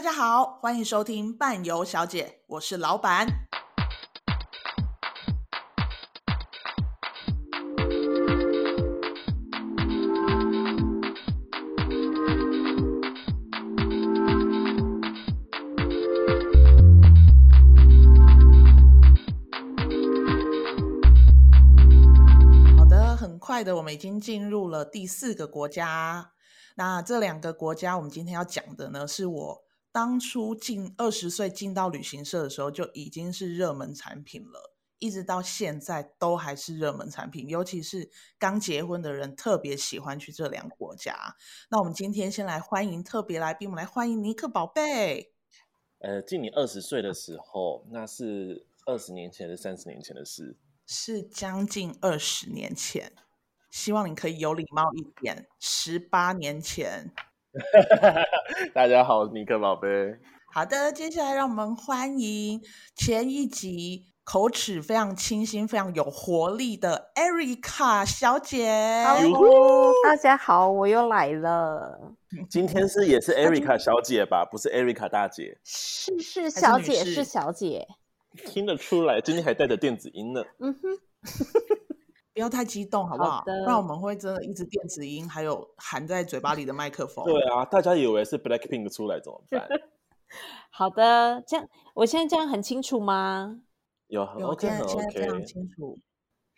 大家好，欢迎收听伴游小姐，我是老板。好的，很快的，我们已经进入了第四个国家。那这两个国家，我们今天要讲的呢，是我。当初进二十岁进到旅行社的时候，就已经是热门产品了，一直到现在都还是热门产品。尤其是刚结婚的人特别喜欢去这两个国家。那我们今天先来欢迎特别来宾，我们来欢迎尼克宝贝。呃，进你二十岁的时候，那是二十年前还是三十年前的事？是将近二十年前。希望你可以有礼貌一点。十八年前。大家好，尼克宝贝。好的，接下来让我们欢迎前一集口齿非常清新、非常有活力的 Erica 小姐。Hello，大家好，我又来了。今天是也是 Erica 小姐吧？不是 Erica 大姐？是是小姐，是，是小姐。听得出来，今天还带着电子音呢。嗯哼。不要太激动，好不好？好。不然我们会真的一直电子音，还有含在嘴巴里的麦克 风。对啊，大家以为是 Blackpink 出来怎么办？好的，这样我现在这样很清楚吗？有，有，OK，现在非常清楚。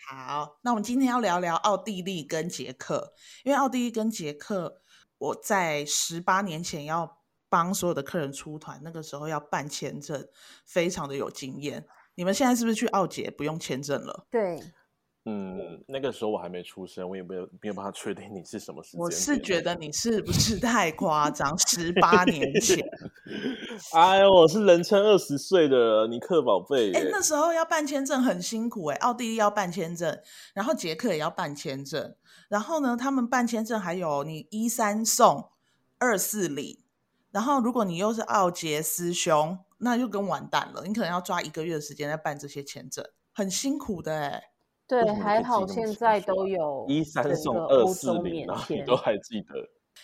好，那我们今天要聊聊奥地利跟捷克，因为奥地利跟捷克，我在十八年前要帮所有的客人出团，那个时候要办签证，非常的有经验。你们现在是不是去奥捷不用签证了？对。嗯，那个时候我还没出生，我也没有没有办法确定你是什么时间。我是觉得你是不是太夸张？十八年前，哎呦，我是人称二十岁的尼克宝贝。哎，那时候要办签证很辛苦哎，奥地利要办签证，然后捷克也要办签证，然后呢，他们办签证还有你一三送二四领，然后如果你又是奥捷师兄，那就更完蛋了，你可能要抓一个月的时间来办这些签证，很辛苦的哎。对，还好现在都有一三送二四零，你 都还记得？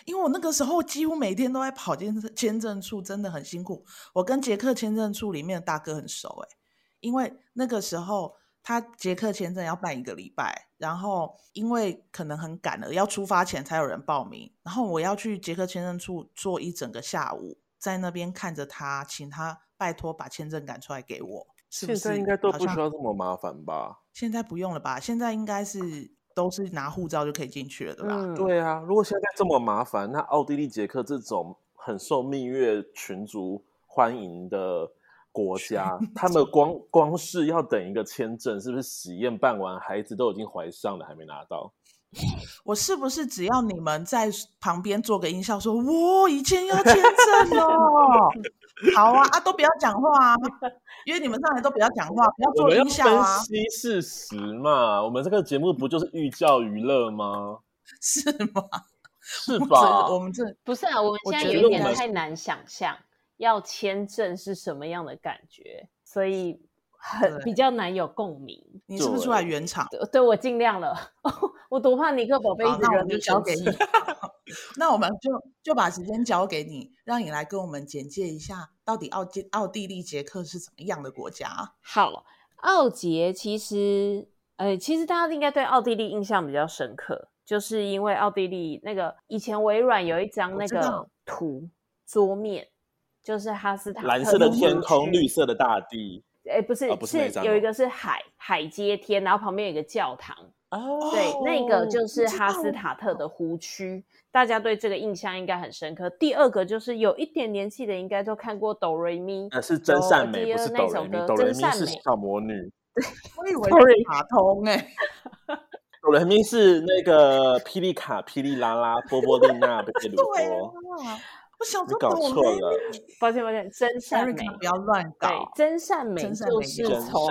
因为我那个时候几乎每天都在跑签签证处，真的很辛苦。我跟捷克签证处里面的大哥很熟哎，因为那个时候他捷克签证要办一个礼拜，然后因为可能很赶了，要出发前才有人报名，然后我要去捷克签证处坐一整个下午，在那边看着他，请他拜托把签证赶出来给我。是不是现在应该都不需要这么麻烦吧？现在不用了吧？现在应该是都是拿护照就可以进去了，对吧？嗯，对啊，如果现在这么麻烦，那奥地利、捷克这种很受蜜月群族欢迎的国家，他们光光是要等一个签证，是不是喜宴办完，孩子都已经怀上了，还没拿到？我是不是只要你们在旁边做个音效，说“我以前要签证哦 ”，好啊啊，都不要讲话啊，因为你们上来都不要讲话，不要做音效啊。分析事实嘛，我们这个节目不就是寓教于乐吗？是吗？是吧？我们这不是啊，我们现在有一点太难想象要签证是什么样的感觉，所以。很比较难有共鸣，你是不是出来圆场？对，对我尽量了。我多怕尼克宝贝，那我们就交给你。那我们就就把时间交给你，让你来跟我们简介一下，到底奥捷奥地利、捷克是怎么样的国家？好，奥捷其实，呃，其实大家应该对奥地利印象比较深刻，就是因为奥地利那个以前微软有一张那个图桌面，就是哈斯塔蓝色的天空，绿色的大地。哎，不是，哦、不是，是有一个是海海接天，然后旁边有一个教堂。哦，对，那个就是哈斯塔特的湖区，大家对这个印象应该很深刻。第二个就是有一点年纪的应该都看过哆瑞咪，那是真善美，不是哆瑞咪，哆瑞咪是小魔女。对，我以为是卡通哎、欸，哆瑞咪是那个霹雳卡、霹雳拉拉、波波丽娜、贝鲁 多。我小时候搞错了，抱歉抱歉，真善美不要乱搞。真善美就是从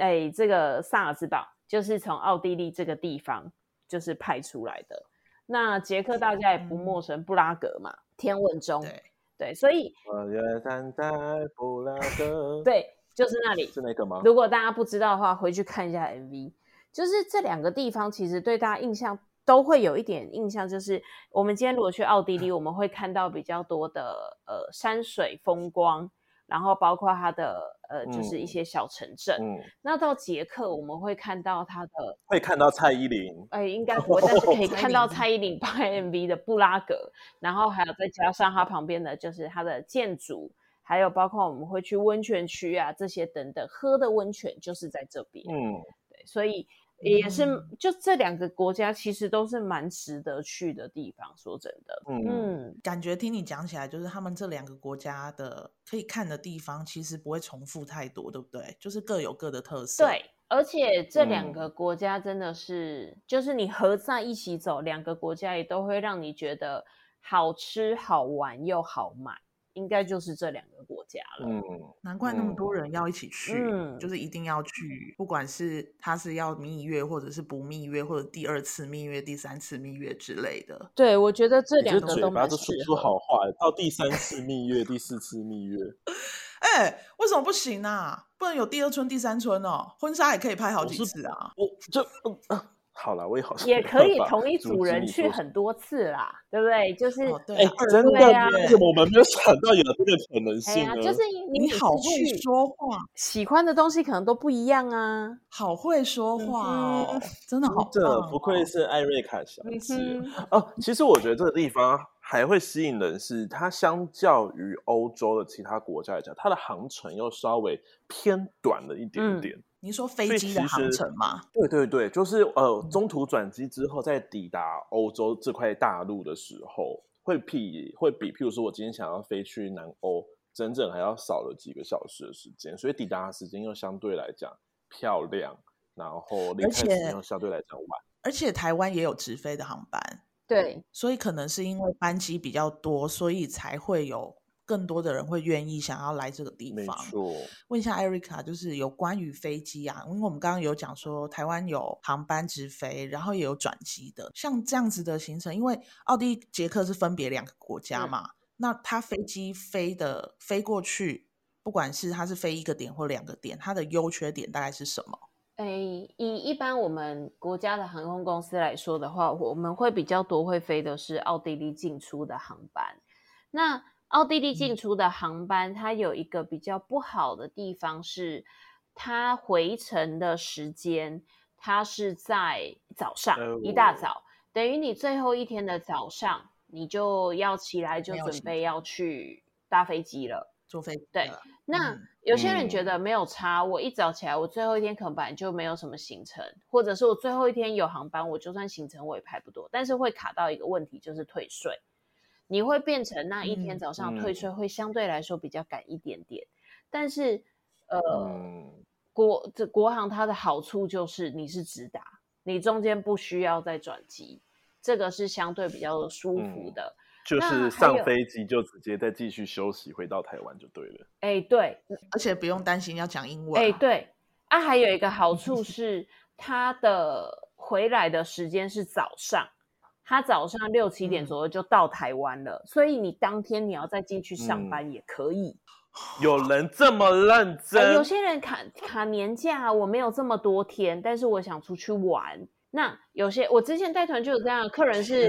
哎这个萨尔茨堡，就是从奥地利这个地方就是派出来的。那捷克大家也不陌生，布拉格嘛，天文钟，对对，所以我约站在布拉格，对，就是那里，是那个吗？如果大家不知道的话，回去看一下 MV。就是这两个地方，其实对大家印象都会有一点印象，就是我们今天如果去奥地利，我们会看到比较多的呃山水风光，然后包括它的呃就是一些小城镇。嗯，那到捷克我们会看到它的，会看到蔡依林，哎，应该不会，但是可以看到蔡依林 拍 MV 的布拉格，然后还有再加上它旁边的就是它的建筑。还有包括我们会去温泉区啊，这些等等，喝的温泉就是在这边。嗯，对，所以也是，就这两个国家其实都是蛮值得去的地方。说真的，嗯，嗯，感觉听你讲起来，就是他们这两个国家的可以看的地方，其实不会重复太多，对不对？就是各有各的特色。对，而且这两个国家真的是，嗯、就是你合在一起走，两个国家也都会让你觉得好吃、好玩又好买。应该就是这两个国家了。嗯，难怪那么多人要一起去，嗯，就是一定要去，不管是他是要蜜月，或者是不蜜月，或者第二次蜜月、第三次蜜月之类的。对，我觉得这两个都蛮适合。嘴巴都说出好话，到第三次蜜月、第四次蜜月。哎、欸，为什么不行啊？不能有第二春、第三春哦？婚纱也可以拍好几次啊！我，我就嗯。啊好了，我也好像也可以同一组人去很多次啦，对不对？就是哎、真的呀，为什么我们没有想到有这个可能性呢？啊、就是你，你好会说话，喜欢的东西可能都不一样啊。好会说话哦，嗯、真的好，这不愧是艾瑞卡小姐、嗯、哦。其实我觉得这个地方还会吸引人，是它相较于欧洲的其他国家来讲，它的航程又稍微偏短了一点点。嗯你说飞机的航程吗？对对对，就是呃，中途转机之后，在抵达欧洲这块大陆的时候，会比会比，譬如说我今天想要飞去南欧，整整还要少了几个小时的时间，所以抵达的时间又相对来讲漂亮，然后离开时间又相对来讲晚。而且台湾也有直飞的航班，对，所以可能是因为班机比较多，所以才会有。更多的人会愿意想要来这个地方。没错，问一下艾瑞卡，就是有关于飞机啊，因为我们刚刚有讲说台湾有航班直飞，然后也有转机的，像这样子的行程，因为奥地利、捷克是分别两个国家嘛，嗯、那它飞机飞的飞过去，不管是它是飞一个点或两个点，它的优缺点大概是什么？诶，以一般我们国家的航空公司来说的话，我们会比较多会飞的是奥地利进出的航班，那。奥地利进出的航班，它有一个比较不好的地方是，它回程的时间，它是在早上一大早，等于你最后一天的早上，你就要起来就准备要去搭飞机了，坐飞机。对，那有些人觉得没有差，我一早起来，我最后一天可能本来就没有什么行程，或者是我最后一天有航班，我就算行程我也排不多，但是会卡到一个问题，就是退税。你会变成那一天早上退税会相对来说比较赶一点点，但是呃，嗯、国这国航它的好处就是你是直达，你中间不需要再转机，这个是相对比较舒服的。嗯、就是上飞机就直接再继续休息，回到台湾就对了。哎，对，而且不用担心要讲英文。哎，对，啊，还有一个好处 是它的回来的时间是早上。他早上六七点左右就到台湾了，嗯、所以你当天你要再进去上班也可以。嗯、有人这么认真？呃、有些人卡卡年假，我没有这么多天，但是我想出去玩。那有些我之前带团就有这样的客人，是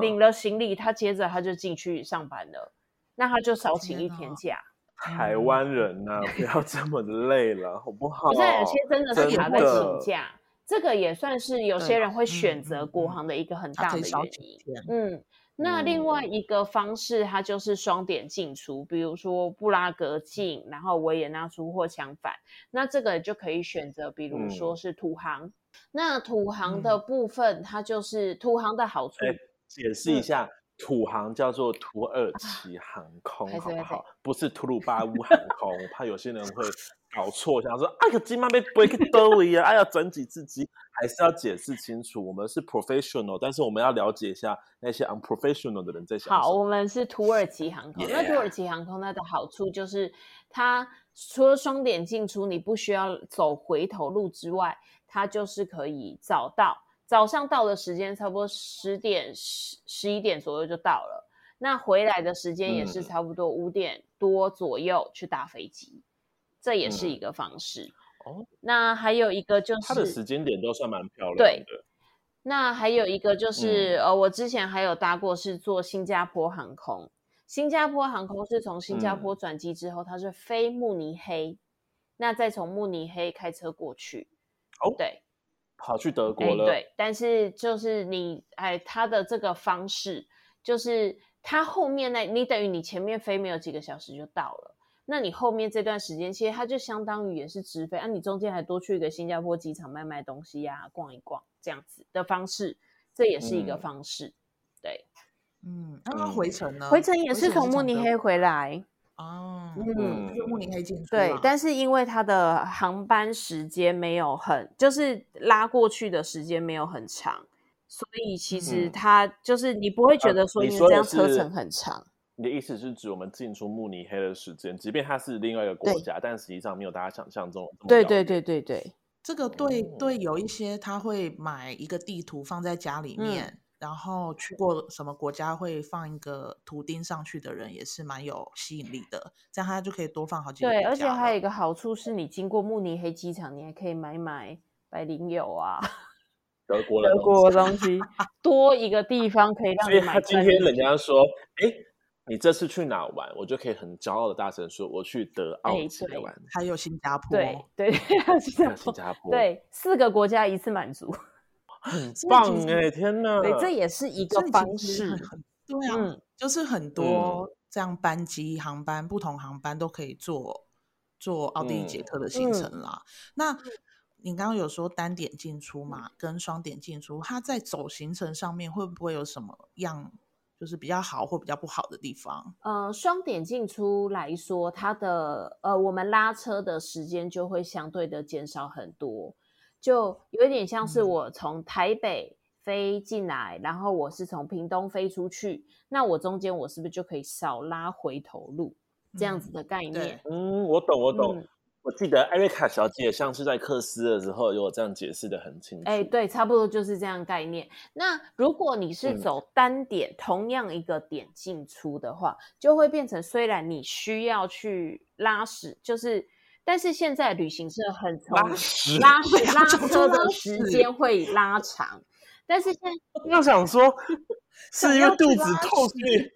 领了行李，他接着他就进去上班了，那他就少请一天假。台湾人呐、啊，不要这么累了，好不好？现在有些真的是卡在请假。这个也算是有些人会选择国航的一个很大的原因。嗯，那另外一个方式，它就是双点进出，比如说布拉格进，然后维也纳出或相反。那这个就可以选择，比如说是土航。嗯、那土航的部分，它就是土航的好处。解释一下，嗯、土航叫做土耳其航空，啊、好不好？不是吐鲁巴乌 航空，怕有些人会。搞错，想说哎呀，今晚被 break 到位啊！哎呀，整几次机，还是要解释清楚。我们是 professional，但是我们要了解一下那些 unprofessional 的人在想。好，我们是土耳其航空。那土耳其航空它的好处就是，它除了双点进出，你不需要走回头路之外，它就是可以早到。早上到的时间差不多十点十十一点左右就到了，那回来的时间也是差不多五点多左右去搭飞机。这也是一个方式、嗯、哦。那还有一个就是，它的时间点都算蛮漂亮的。对，那还有一个就是，嗯、呃，我之前还有搭过，是坐新加坡航空。新加坡航空是从新加坡转机之后，嗯、它是飞慕尼黑，那再从慕尼黑开车过去。哦，对，跑去德国了。对，但是就是你，哎，它的这个方式，就是它后面那，你等于你前面飞没有几个小时就到了。那你后面这段时间，其实它就相当于也是直飞啊。你中间还多去一个新加坡机场卖卖东西呀、啊，逛一逛这样子的方式，这也是一个方式。嗯、对，嗯，那回程呢？回程也是从慕尼黑回来哦。嗯，慕尼黑进去。对，但是因为它的航班时间没有很，就是拉过去的时间没有很长，所以其实它就是你不会觉得说因为这样车程很长。你的意思是指我们进出慕尼黑的时间，即便它是另外一个国家，但实际上没有大家想象中。对对对对对，这个对对，有一些他会买一个地图放在家里面，嗯、然后去过什么国家会放一个图钉上去的人，也是蛮有吸引力的。这样他就可以多放好几个。对，而且还有一个好处是，你经过慕尼黑机场，你还可以买买百灵油啊，德国德国的东西，多一个地方可以让你买。所以他今天人家说，哎。你这次去哪玩？我就可以很骄傲的大声说，我去德奥去玩，还有新加坡，对对，还有新加坡，对，四个国家一次满足，很 棒哎！天哪，对，这也是一个方式，对啊，就是很多这样班机、航班，不同航班都可以做做奥地利捷克的行程啦。那你刚刚有说单点进出嘛，跟双点进出，它在走行程上面会不会有什么样？就是比较好或比较不好的地方。呃，双点进出来说，它的呃，我们拉车的时间就会相对的减少很多，就有一点像是我从台北飞进来，嗯、然后我是从屏东飞出去，那我中间我是不是就可以少拉回头路这样子的概念？嗯，我懂，我懂。嗯我记得艾瑞卡小姐上次在克斯的时候有这样解释的很清楚。哎，对，差不多就是这样概念。那如果你是走单点，嗯、同样一个点进出的话，就会变成虽然你需要去拉屎，就是，但是现在旅行社很从拉屎拉屎拉车的时间会拉长，但是现在又想说，是因为肚子痛，所以。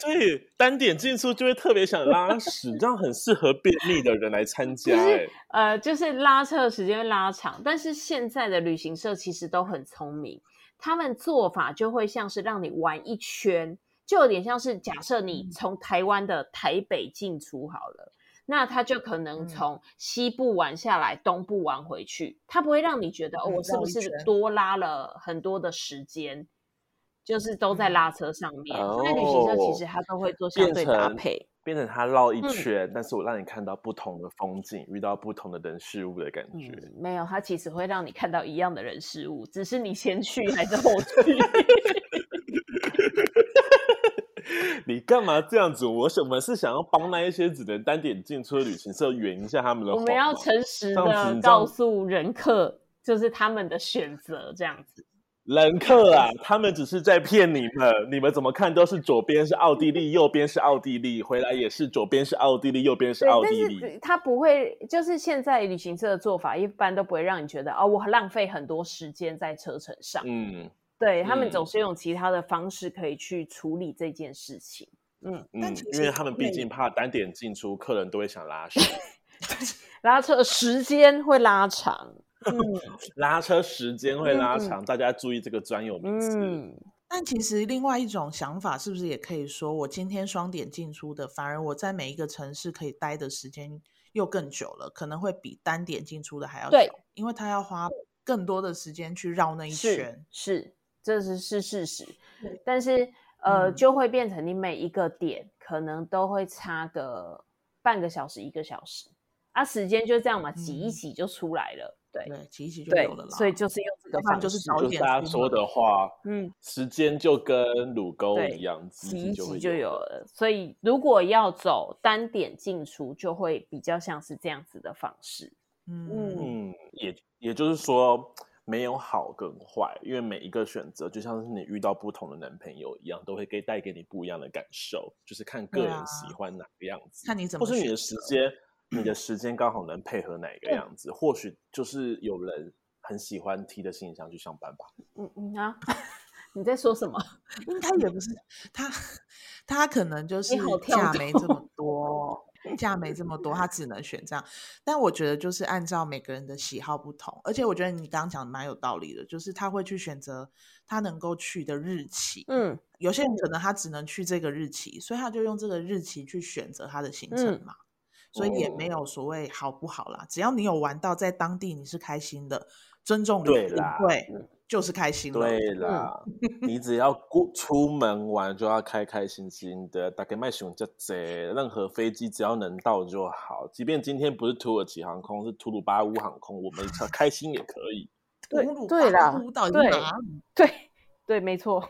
对，单点进出就会特别想拉屎，这样很适合便秘的人来参加。就是呃，就是拉车的时间会拉长，但是现在的旅行社其实都很聪明，他们做法就会像是让你玩一圈，就有点像是假设你从台湾的台北进出好了，那他就可能从西部玩下来，东部玩回去，他不会让你觉得哦，我是不是多拉了很多的时间。就是都在拉车上面，那、嗯、旅行社其实他都会做相对搭配，变成他绕一圈，嗯、但是我让你看到不同的风景，遇到不同的人事物的感觉。嗯、没有，他其实会让你看到一样的人事物，只是你先去还是后去。你干嘛这样子？我我们是想要帮那一些只能单点进出的旅行社圆一下他们的。我们要诚实的告诉人客，就是他们的选择这样子。人客啊，他们只是在骗你们。你们怎么看都是左边是奥地利，右边是奥地利，回来也是左边是奥地利，右边是奥地利。但是他不会，就是现在旅行社的做法，一般都不会让你觉得哦，我浪费很多时间在车程上。嗯，对，他们总是用其他的方式可以去处理这件事情。嗯嗯，因为他们毕竟怕单点进出，客人都会想拉屎，拉车时间会拉长。嗯，拉车时间会拉长，嗯、大家注意这个专有名词。嗯，但其实另外一种想法，是不是也可以说，我今天双点进出的，反而我在每一个城市可以待的时间又更久了，可能会比单点进出的还要久，对因为他要花更多的时间去绕那一圈。是，是，这是是事实。但是呃，嗯、就会变成你每一个点可能都会差个半个小时、一个小时，啊，时间就这样嘛，挤一挤就出来了。嗯对，挤一挤就有了啦。所以就是用这个方式，就是早一点。大家说的话，嗯，时间就跟乳沟一样，挤一挤就有了。所以如果要走单点进出，就会比较像是这样子的方式。嗯嗯，也也就是说，没有好跟坏，因为每一个选择就像是你遇到不同的男朋友一样，都会给带给你不一样的感受，就是看个人喜欢哪个样子，看你怎么，或是你的时间。你的时间刚好能配合哪个样子？嗯、或许就是有人很喜欢提着行李箱去上班吧？嗯嗯啊，你在说什么？应该也不是他，他可能就是假没这么多。价没这么多，他只能选这样。但我觉得就是按照每个人的喜好不同，而且我觉得你刚刚讲的蛮有道理的，就是他会去选择他能够去的日期。嗯，有些人可能他只能去这个日期，所以他就用这个日期去选择他的行程嘛。嗯，所以也没有所谓好不好啦，只要你有玩到在当地你是开心的，尊重旅行，对。就是开心了。对啦，你只要过出门玩就要开开心心的，大概卖熊这这，任何飞机只要能到就好。即便今天不是土耳其航空，是土鲁巴乌航空，我们开心也可以。对对啦，对对对，没错。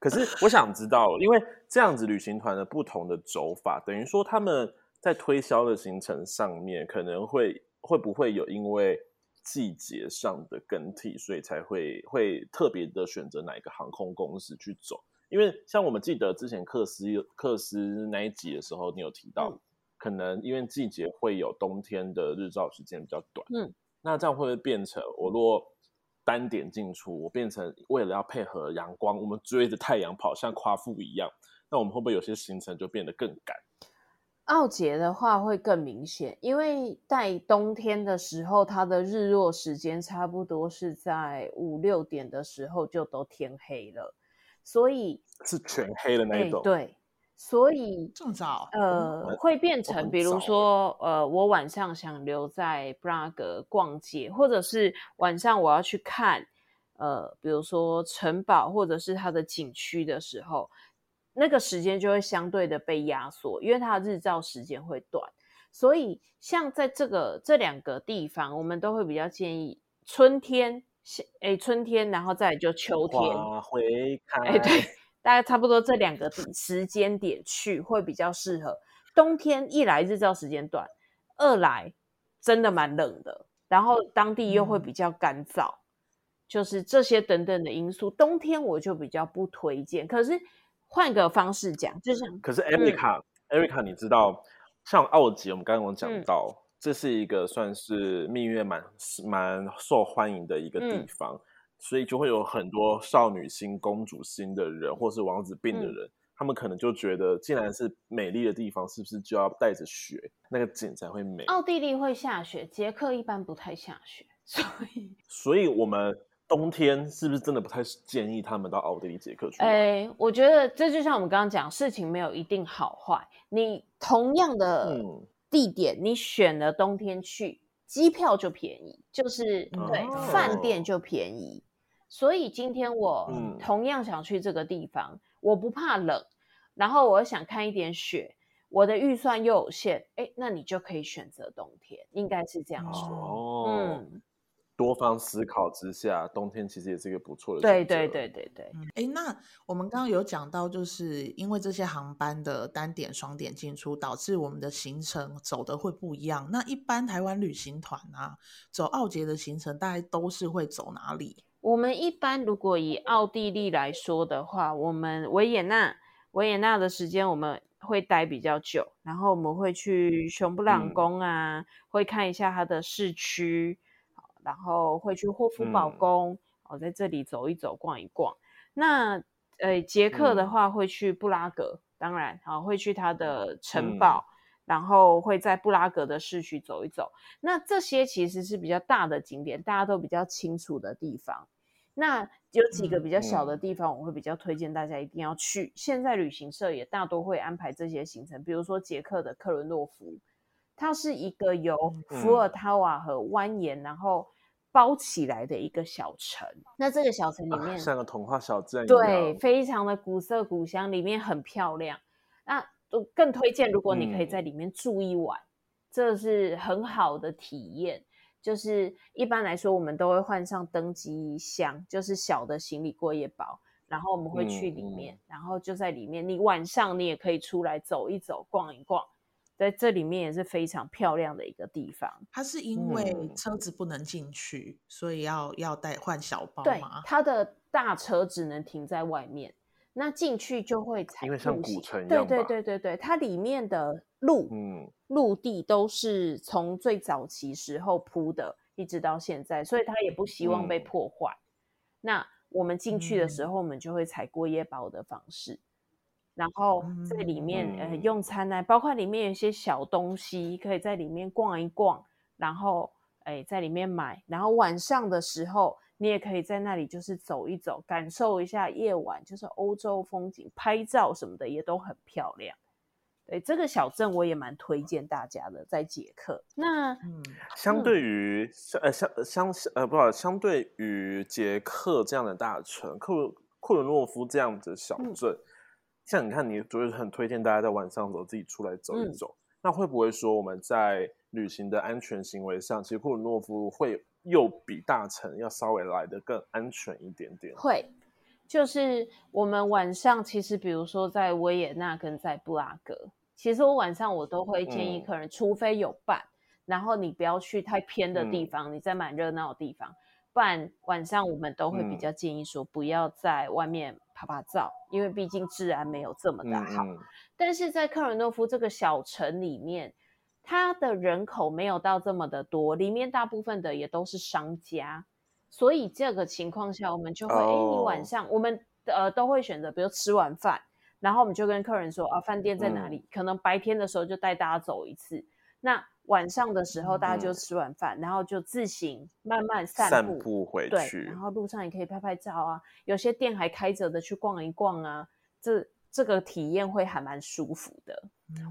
可是我想知道，因为这样子旅行团的不同的走法，等于说他们在推销的行程上面，可能会会不会有因为。季节上的更替，所以才会会特别的选择哪一个航空公司去走。因为像我们记得之前克斯克斯那一集的时候，你有提到，嗯、可能因为季节会有冬天的日照时间比较短。嗯，那这样会不会变成我若单点进出，我变成为了要配合阳光，我们追着太阳跑，像夸父一样，那我们会不会有些行程就变得更赶？奥捷的话会更明显，因为在冬天的时候，它的日落时间差不多是在五六点的时候就都天黑了，所以是全黑的那种。对，所以这么早，呃，会变成，比如说，呃，我晚上想留在布拉格逛街，或者是晚上我要去看，呃，比如说城堡或者是它的景区的时候。那个时间就会相对的被压缩，因为它的日照时间会短，所以像在这个这两个地方，我们都会比较建议春天，哎，春天，然后再来就秋天，哎，对，大概差不多这两个时间点去会比较适合。冬天一来日照时间短，二来真的蛮冷的，然后当地又会比较干燥，嗯、就是这些等等的因素，冬天我就比较不推荐。可是。换个方式讲，就是可是 Erica，Erica，、嗯、你知道，像奥吉，我们刚刚讲到，嗯、这是一个算是蜜月蛮蛮受欢迎的一个地方，嗯、所以就会有很多少女心、公主心的人，或是王子病的人，嗯、他们可能就觉得，既然是美丽的地方，是不是就要带着雪，那个景才会美？奥地利会下雪，捷克一般不太下雪，所以，所以我们。冬天是不是真的不太建议他们到奥地利、捷克去？哎、欸，我觉得这就像我们刚刚讲，事情没有一定好坏。你同样的地点，嗯、你选了冬天去，机票就便宜，就是、嗯、对，饭店就便宜。所以今天我同样想去这个地方，嗯、我不怕冷，然后我想看一点雪，我的预算又有限，哎、欸，那你就可以选择冬天，应该是这样说。哦、嗯。多方思考之下，冬天其实也是一个不错的选择。对对对对对。哎、嗯，那我们刚刚有讲到，就是因为这些航班的单点、双点进出，导致我们的行程走的会不一样。那一般台湾旅行团啊，走奥捷的行程，大概都是会走哪里？我们一般如果以奥地利来说的话，我们维也纳，维也纳的时间我们会待比较久，然后我们会去熊布朗宫啊，嗯、会看一下它的市区。然后会去霍夫堡宫，嗯、哦，在这里走一走、逛一逛。那呃，捷克的话会去布拉格，嗯、当然，啊、哦、会去它的城堡，嗯、然后会在布拉格的市区走一走。那这些其实是比较大的景点，大家都比较清楚的地方。那有几个比较小的地方，我会比较推荐大家一定要去。嗯、现在旅行社也大多会安排这些行程，比如说捷克的克伦诺夫，它是一个由伏尔塔瓦河蜿蜒，嗯、然后包起来的一个小城，那这个小城里面、啊、像个童话小镇，对，非常的古色古香，里面很漂亮。那我更推荐，如果你可以在里面住一晚，嗯、这是很好的体验。就是一般来说，我们都会换上登机箱，就是小的行李过夜包，然后我们会去里面，嗯、然后就在里面，你晚上你也可以出来走一走，逛一逛。在这里面也是非常漂亮的一个地方。它是因为车子不能进去，嗯、所以要要带换小包吗？对，它的大车只能停在外面，那进去就会踩。因为像古城一样。对对对对对，它里面的路，嗯，陆地都是从最早期时候铺的，一直到现在，所以它也不希望被破坏。嗯、那我们进去的时候，我们就会采过夜包的方式，嗯、然后在里面、嗯、呃用餐呢，包括里面有一些小东西，可以在里面逛一逛，然后哎在里面买，然后晚上的时候，你也可以在那里就是走一走，感受一下夜晚，就是欧洲风景，拍照什么的也都很漂亮。对，这个小镇我也蛮推荐大家的，在捷克。那嗯，相对于相呃相相呃不好，相对于捷克这样的大城，库库伦诺夫这样的小镇，嗯、像你看，你就是很推荐大家在晚上走，自己出来走一走。嗯、那会不会说我们在旅行的安全行为上，其实库尔诺夫会又比大城要稍微来的更安全一点点？会，就是我们晚上其实比如说在维也纳跟在布拉格。其实我晚上我都会建议客人，嗯、除非有伴，然后你不要去太偏的地方，嗯、你在蛮热闹的地方，不然晚上我们都会比较建议说不要在外面趴趴走，嗯、因为毕竟治安没有这么的好。嗯嗯、但是在克尔诺夫这个小城里面，它的人口没有到这么的多，里面大部分的也都是商家，所以这个情况下我们就会，哎、哦，你晚上我们呃都会选择，比如吃完饭。然后我们就跟客人说啊，饭店在哪里？嗯、可能白天的时候就带大家走一次，那晚上的时候大家就吃完饭，嗯、然后就自行慢慢散步，散步回去。对，然后路上也可以拍拍照啊，有些店还开着的，去逛一逛啊，这这个体验会还蛮舒服的。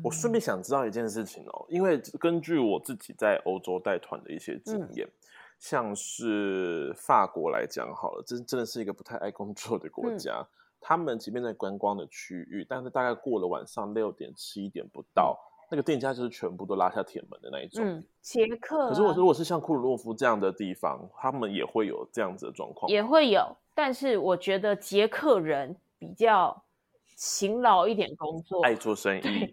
我顺便想知道一件事情哦，因为根据我自己在欧洲带团的一些经验，嗯、像是法国来讲好了，这真的是一个不太爱工作的国家。嗯他们即便在观光的区域，但是大概过了晚上六点七点不到，嗯、那个店家就是全部都拉下铁门的那一种。嗯，捷克、啊。可是我如果是像库鲁诺夫这样的地方，他们也会有这样子的状况。也会有，但是我觉得捷克人比较勤劳一点，工作爱做生意，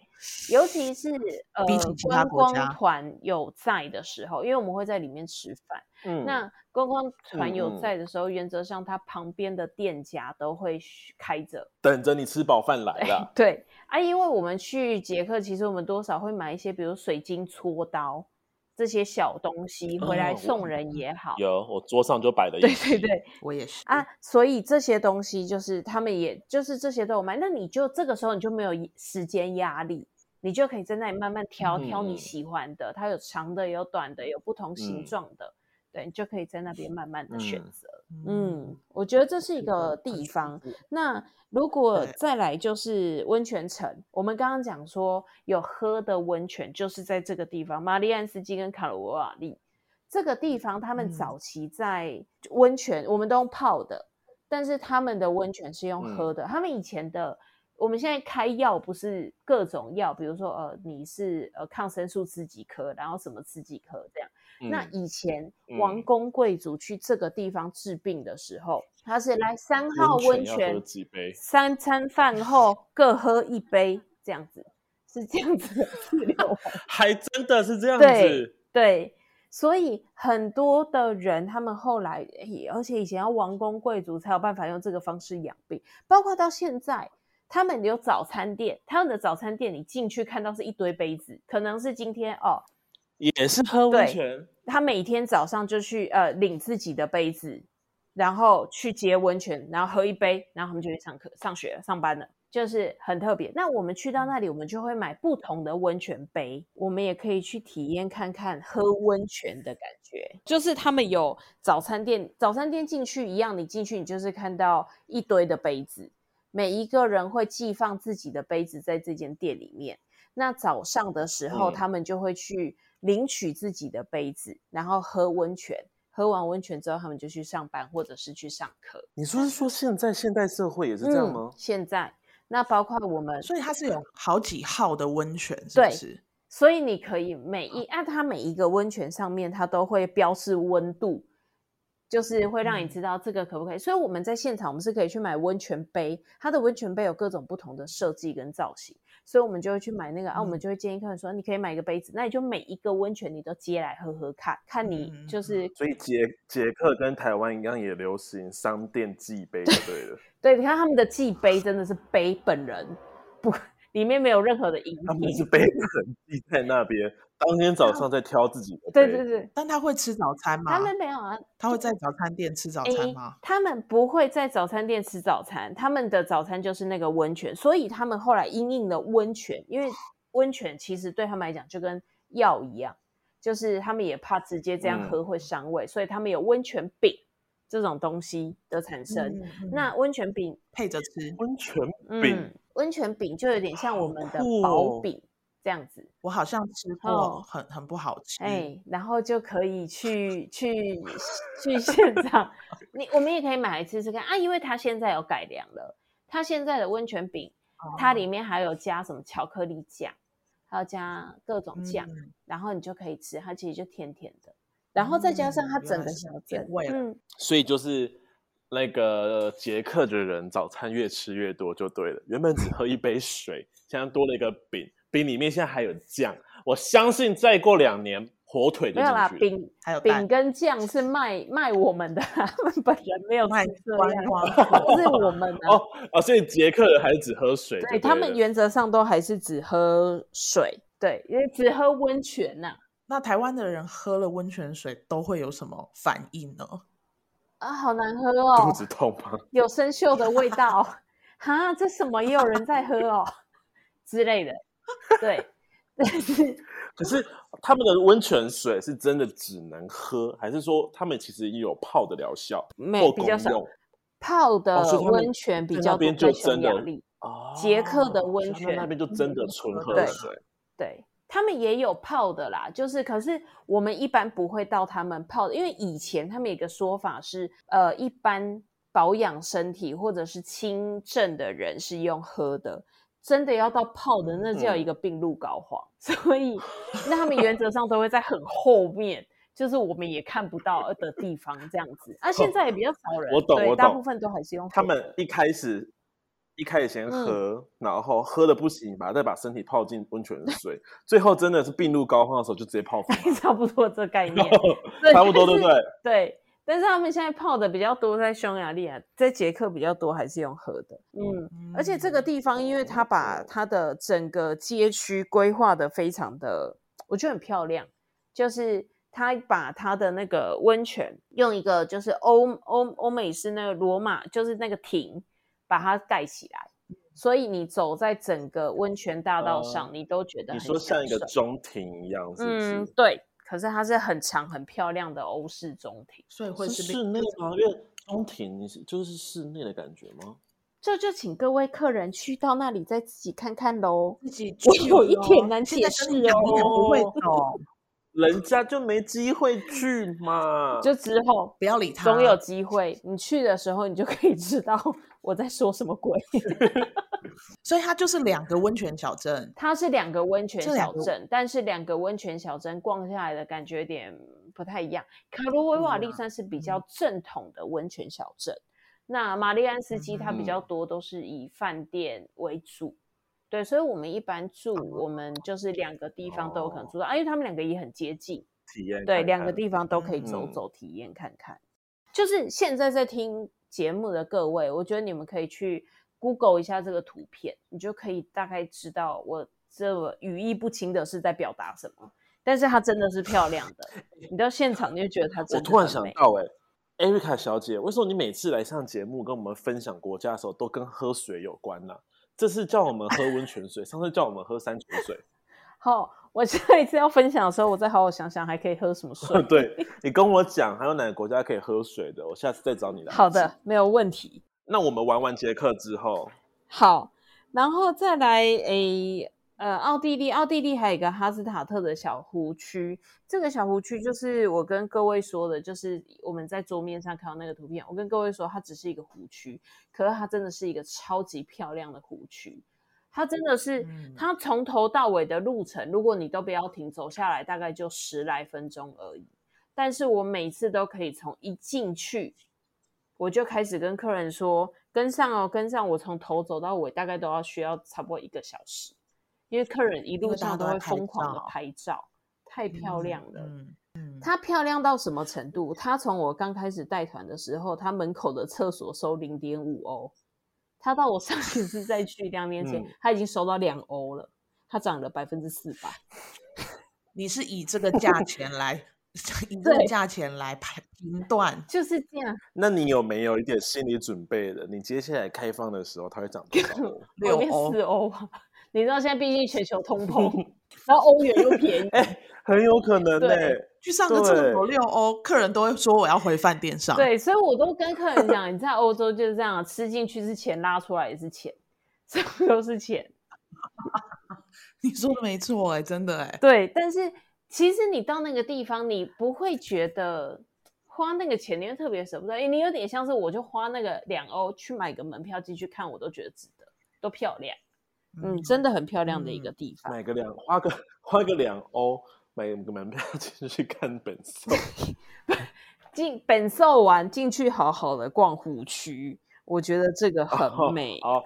尤其是呃观光团有在的时候，因为我们会在里面吃饭。嗯，那观光团有在的时候，嗯、原则上它旁边的店家都会开着，等着你吃饱饭来了。对啊，因为我们去捷克，其实我们多少会买一些，比如水晶搓刀。这些小东西回来送人也好，嗯、有我桌上就摆了 一对对对，我也是啊，所以这些东西就是他们也就是这些都有卖，那你就这个时候你就没有时间压力，你就可以在那里慢慢挑、嗯、挑你喜欢的，它有长的有短的有不同形状的，嗯、对，你就可以在那边慢慢的选择。嗯，嗯，我觉得这是一个地方。那如果再来就是温泉城，我们刚刚讲说有喝的温泉，就是在这个地方，马里安斯基跟卡罗瓦利这个地方，他们早期在温泉，嗯、我们都用泡的，但是他们的温泉是用喝的。嗯、他们以前的，我们现在开药不是各种药，比如说呃，你是呃抗生素吃几颗，然后什么吃几颗这样。嗯、那以前王公贵族去这个地方治病的时候。他是来三号温泉，三餐饭后各喝一杯，这样子是这样子的治疗，还真的是这样子。对对，所以很多的人他们后来，而且以前要王公贵族才有办法用这个方式养病，包括到现在，他们有早餐店，他们的早餐店你进去看到是一堆杯子，可能是今天哦，也是喝温泉，他每天早上就去呃领自己的杯子。然后去接温泉，然后喝一杯，然后他们就去上课、上学、上班了，就是很特别。那我们去到那里，我们就会买不同的温泉杯，我们也可以去体验看看喝温泉的感觉。就是他们有早餐店，早餐店进去一样，你进去你就是看到一堆的杯子，每一个人会寄放自己的杯子在这间店里面。那早上的时候，他们就会去领取自己的杯子，嗯、然后喝温泉。喝完温泉之后，他们就去上班或者是去上课。你说是说现在现代社会也是这样吗？嗯、现在那包括我们，所以它是有好几号的温泉，是不是？所以你可以每一按、啊、它每一个温泉上面，它都会标示温度，就是会让你知道这个可不可以。嗯、所以我们在现场，我们是可以去买温泉杯，它的温泉杯有各种不同的设计跟造型。所以我们就会去买那个、嗯、啊，我们就会建议客人说，你可以买一个杯子，那你就每一个温泉你都接来喝喝看，看你就是。所以捷捷克跟台湾一样也流行商店寄杯，对了。对，你看他们的寄杯真的是杯本人不里面没有任何的饮品。他们是杯子很低在那边，当天早上在挑自己的。对对对，但他会吃早餐吗？他们没有啊，他会在早餐店吃早餐吗？他们不会在早餐店吃早餐，他们的早餐就是那个温泉，所以他们后来因应了温泉，因为温泉其实对他们来讲就跟药一样，就是他们也怕直接这样喝会伤胃，嗯、所以他们有温泉饼。这种东西的产生，嗯嗯、那温泉饼配着吃，温泉饼、嗯，温泉饼就有点像我们的薄饼这样子。我好像吃过，很很不好吃。哎，然后就可以去去去现 场，你我们也可以买来吃吃看啊，因为它现在有改良了，它现在的温泉饼，它里面还有加什么巧克力酱，还有加各种酱，嗯、然后你就可以吃，它其实就甜甜的。然后再加上它整个小镇，嗯，所以就是那个捷克的人早餐越吃越多就对了。原本只喝一杯水，现在多了一个饼，饼里面现在还有酱。我相信再过两年，火腿就进去了。没有啦，饼还有饼跟酱是卖卖我们的，他们本人没有卖这样，不是我们的哦哦，所以捷克人还是只喝水，对，他们原则上都还是只喝水，对，因为只喝温泉呐。那台湾的人喝了温泉水都会有什么反应呢？啊，好难喝哦！肚子痛吗？有生锈的味道，哈，这什么也有人在喝哦之类的。对，可是他们的温泉水是真的只能喝，还是说他们其实也有泡的疗效？没比较少泡的温泉比较多，在匈牙利哦，捷克的温泉那边就真的纯喝水，对。对他们也有泡的啦，就是可是我们一般不会到他们泡的，因为以前他们有个说法是，呃，一般保养身体或者是轻症的人是用喝的，真的要到泡的那叫一个病入膏肓，嗯、所以那他们原则上都会在很后面，就是我们也看不到的地方这样子。啊，现在也比较少人，我懂，对，我懂，大部分都还是用。他们一开始。一开始先喝，嗯、然后喝的不行，把再把身体泡进温泉水，最后真的是病入膏肓的时候就直接泡疯。差不多这概念，差不多对不对？对，但是他们现在泡的比较多，在匈牙利啊，在捷克比较多，还是用喝的。嗯，嗯，而且这个地方，因为他把他的整个街区规划的非常的，我觉得很漂亮，就是他把他的那个温泉用一个就是欧欧欧美式那个罗马，就是那个亭。把它盖起来，所以你走在整个温泉大道上，你都觉得很你说像一个中庭一样，是不是？嗯，对。可是它是很长、很漂亮的欧式中庭，所以会是室内吗？因为中庭你是就是室内的感觉吗？这就请各位客人去到那里再自己看看喽。自己我有一点难解释哦。人家就没机会去嘛，就之后不要理他，总有机会。你去的时候，你就可以知道 我在说什么鬼。所以它就是两个温泉小镇，它是两个温泉小镇，但是两个温泉小镇逛下来的感觉有点不太一样。卡罗维瓦利算是比较正统的温泉小镇，嗯、那马利安斯基它比较多都是以饭店为主。对，所以，我们一般住，我们就是两个地方都有可能住到，啊，因为他们两个也很接近，体验对，两个地方都可以走走体验看看。嗯、就是现在在听节目的各位，我觉得你们可以去 Google 一下这个图片，你就可以大概知道我这语义不清的是在表达什么。但是它真的是漂亮的，你到现场你就觉得它真的。我突然想到，欸，哎，Erica 小姐，为什么你每次来上节目跟我们分享国家的时候，都跟喝水有关呢？这次叫我们喝温泉水，上次叫我们喝山泉水。好，我下一次要分享的时候，我再好好想想还可以喝什么水。对，你跟我讲，还有哪个国家可以喝水的？我下次再找你来。好的，没有问题。那我们玩完捷克之后，好，然后再来诶。呃，奥地利，奥地利还有一个哈斯塔特的小湖区。这个小湖区就是我跟各位说的，就是我们在桌面上看到那个图片。我跟各位说，它只是一个湖区，可是它真的是一个超级漂亮的湖区。它真的是，它从头到尾的路程，如果你都不要停，走下来大概就十来分钟而已。但是我每次都可以从一进去，我就开始跟客人说，跟上哦，跟上，我从头走到尾大概都要需要差不多一个小时。因为客人一路上都会疯狂的拍照，太漂亮了。嗯嗯，它漂亮到什么程度？它从我刚开始带团的时候，它门口的厕所收零点五欧，它到我上一次再去两年前，嗯、他已经收到两欧了，它涨了百分之四百。你是以这个价钱来 以这个价钱来判断，就是这样。那你有没有一点心理准备的？你接下来开放的时候，它会涨多少？六欧、四欧吧。你知道现在毕竟全球通 膨，然后欧元又便宜，欸、很有可能呢、欸。去上个厕所六欧，客人都会说我要回饭店上。对，所以我都跟客人讲，你在欧洲就是这样，吃进去是钱，拉出来也是钱，这都是钱。你说的没错、欸，哎，真的哎、欸。对，但是其实你到那个地方，你不会觉得花那个钱，你会特别舍不得。哎，你有点像是我就花那个两欧去买个门票进去看，我都觉得值得，都漂亮。嗯，真的很漂亮的一个地方。买个两花个花个两欧，买个门票进去看本兽。进本兽完进去，好好的逛湖区，我觉得这个很美。哦，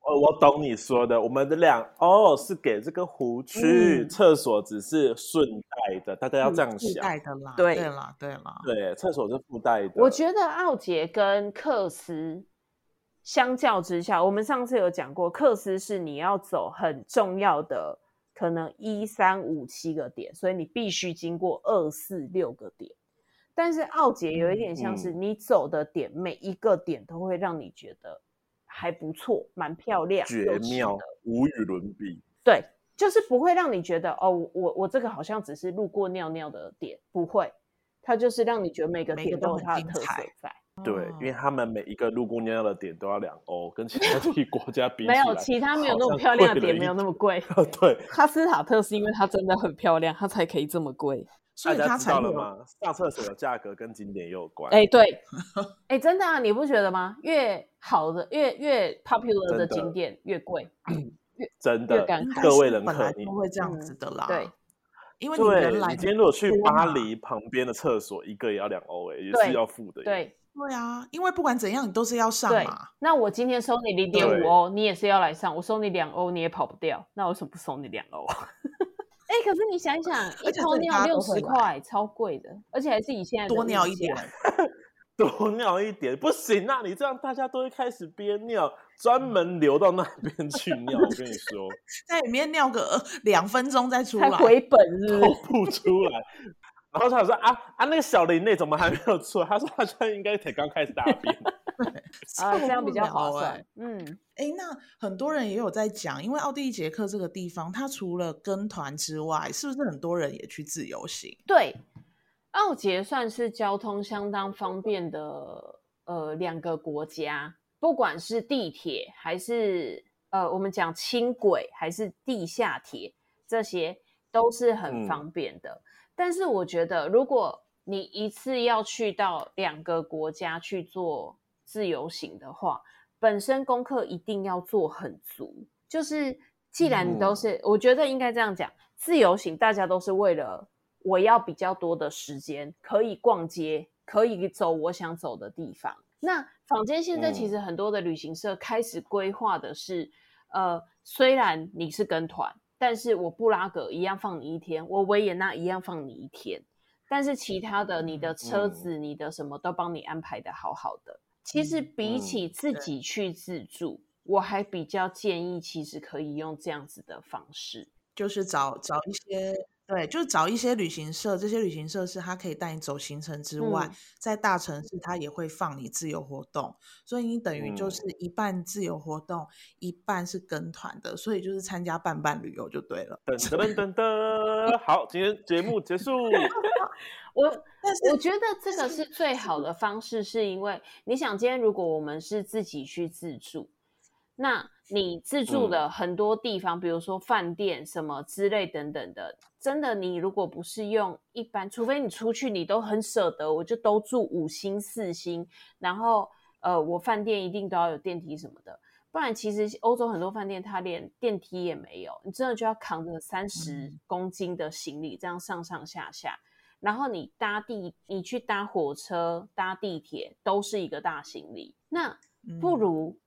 哦，我懂你说的。我们的两欧是给这个湖区，厕、嗯、所只是顺带的，大家要这样想。带的啦，对，对啦，对啦，对，厕所是附带的。我觉得奥杰跟克斯。相较之下，我们上次有讲过，克斯是你要走很重要的，可能一三五七个点，所以你必须经过二四六个点。但是奥杰有一点像是你走的点，嗯、每一个点都会让你觉得还不错，蛮漂亮，绝妙，无与伦比。对，就是不会让你觉得哦，我我这个好像只是路过尿尿的点，不会，它就是让你觉得每个点都有它的特色在。对，因为他们每一个路过尿尿的点都要两欧，跟其他 地国家比没有其他没有那么漂亮的点没有那么贵。对，哈斯塔特是因为它真的很漂亮，它才可以这么贵。所以大家知道了吗？上厕所的价格跟景点也有关。哎，对，哎，真的啊，你不觉得吗？越好的越越 popular 的景点越贵，越真的。各位人客，你不会这样子的啦。对，因为你原来你今天如果去巴黎旁边的厕所，一个也要两欧，哎，也是要付的。对。对啊，因为不管怎样，你都是要上嘛。那我今天收你零点五欧，你也是要来上。我收你两欧，你也跑不掉。那为什么不收你两欧？哎、欸，可是你想想，一泡尿六十块，超贵的，而且还是以现在 多尿一点，多尿一点不行。啊你这样大家都会开始憋尿，专门流到那边 去尿。我跟你说，在里面尿个两分钟再出来，回本是不出来。然后他说啊啊，那个小林内怎么还没有出来？他说他现在应该才刚开始大便 啊，这样比较划算。嗯，哎，那很多人也有在讲，因为奥地利捷克这个地方，它除了跟团之外，是不是很多人也去自由行？对，奥捷算是交通相当方便的呃两个国家，不管是地铁还是呃我们讲轻轨还是地下铁，这些都是很方便的。嗯但是我觉得，如果你一次要去到两个国家去做自由行的话，本身功课一定要做很足。就是既然你都是，嗯、我觉得应该这样讲，自由行大家都是为了我要比较多的时间，可以逛街，可以走我想走的地方。那坊间现在其实很多的旅行社开始规划的是，嗯、呃，虽然你是跟团。但是我布拉格一样放你一天，我维也纳一样放你一天，但是其他的你的车子、嗯、你的什么都帮你安排的好好的。其实比起自己去自助，嗯、我还比较建议，其实可以用这样子的方式，就是找找一些。对，就找一些旅行社，这些旅行社是他可以带你走行程之外，嗯、在大城市他也会放你自由活动，所以你等于就是一半自由活动，嗯、一半是跟团的，所以就是参加半半旅游就对了。噔噔噔噔，好，今天节目结束。我但是我觉得这个是最好的方式，是因为你想，今天如果我们是自己去自助。那你自助的很多地方，嗯、比如说饭店什么之类等等的，真的，你如果不是用一般，除非你出去你都很舍得，我就都住五星四星，然后呃，我饭店一定都要有电梯什么的，不然其实欧洲很多饭店它连电梯也没有，你真的就要扛着三十公斤的行李这样上上下下，然后你搭地，你去搭火车、搭地铁都是一个大行李，那不如。嗯、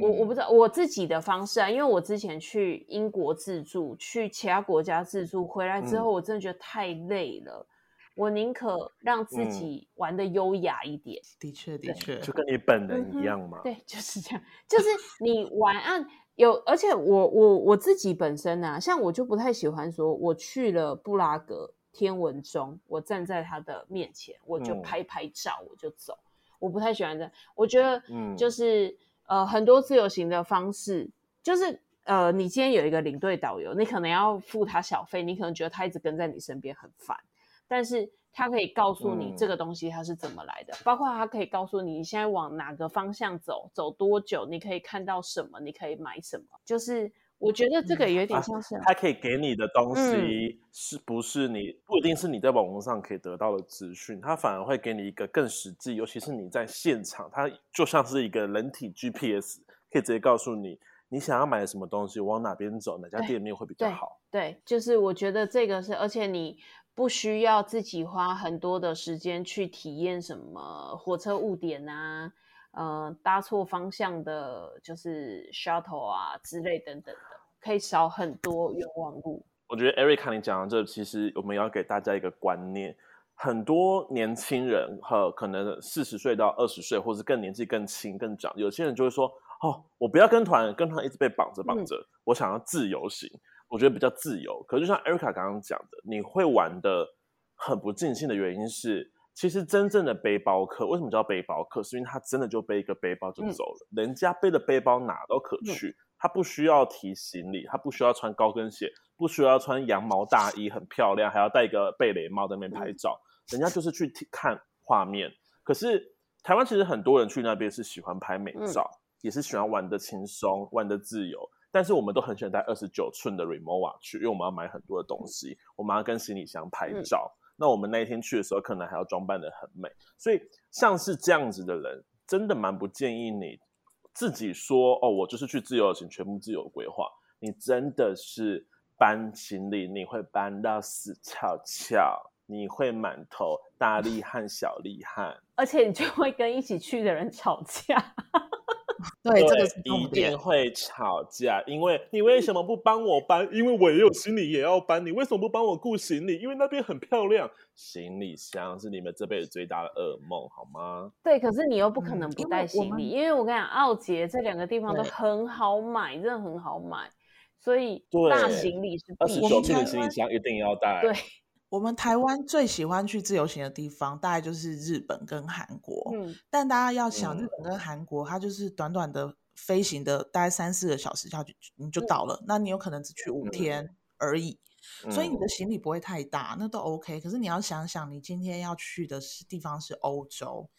我我不知道我自己的方式啊，因为我之前去英国自助，去其他国家自助回来之后，我真的觉得太累了。嗯、我宁可让自己玩的优雅一点。嗯、的确，的确，就跟你本人一样嘛。嗯、对，就是这样。就是你玩啊，有，而且我我我自己本身呢、啊，像我就不太喜欢说，我去了布拉格天文钟，我站在他的面前，我就拍拍照，我就走。嗯、我不太喜欢这样。我觉得，嗯，就是呃，很多自由行的方式，就是。呃，你今天有一个领队导游，你可能要付他小费，你可能觉得他一直跟在你身边很烦，但是他可以告诉你这个东西它是怎么来的，嗯、包括他可以告诉你你现在往哪个方向走，走多久，你可以看到什么，你可以买什么。就是我觉得这个有点像是，他、可以给你的东西是不是你、嗯、不一定是你在网络上可以得到的资讯，他反而会给你一个更实际，尤其是你在现场，它就像是一个人体 GPS，可以直接告诉你。你想要买什么东西，往哪边走，哪家店面会比较好？对，对，就是我觉得这个是，而且你不需要自己花很多的时间去体验什么火车误点啊，呃，搭错方向的，就是 shuttle 啊之类等等的，可以少很多冤枉路。我觉得 Erica 你讲的这，其实我们要给大家一个观念，很多年轻人和可能四十岁到二十岁，或是更年纪更轻更长，有些人就会说。哦，我不要跟团，跟团一直被绑着绑着。嗯、我想要自由行，我觉得比较自由。可是就像 Erica 刚刚讲的，你会玩的很不尽兴的原因是，其实真正的背包客为什么叫背包客？是因为他真的就背一个背包就走了。嗯、人家背的背包哪都可去，嗯、他不需要提行李，他不需要穿高跟鞋，不需要穿羊毛大衣很漂亮，还要戴一个贝雷帽在那边拍照。嗯、人家就是去看画面。可是台湾其实很多人去那边是喜欢拍美照。嗯也是喜欢玩的轻松，玩的自由，但是我们都很喜欢带二十九寸的 Rimowa 去，因为我们要买很多的东西，我们要跟行李箱拍照。嗯、那我们那一天去的时候，可能还要装扮得很美，所以像是这样子的人，真的蛮不建议你自己说哦，我就是去自由行，全部自由规划。你真的是搬行李，你会搬到死翘翘，你会满头大厉汗、小厉汗，而且你就会跟一起去的人吵架。对，对这个是一定会吵架，因为你为什么不帮我搬？因为我也有行李也要搬，你为什么不帮我顾行李？因为那边很漂亮，行李箱是你们这辈子最大的噩梦，好吗？对，可是你又不可能不带行李，嗯、因，为因为我跟你讲，奥捷这两个地方都很好买，真的很好买，所以大行李是必须的。二十九寸的行李箱一定要带。对。我们台湾最喜欢去自由行的地方，大概就是日本跟韩国。嗯，但大家要想，日本跟韩国，它就是短短的飞行的大概三四个小时就你就到了。嗯、那你有可能只去五天而已，嗯、所以你的行李不会太大，那都 OK。可是你要想想，你今天要去的是地方是欧洲，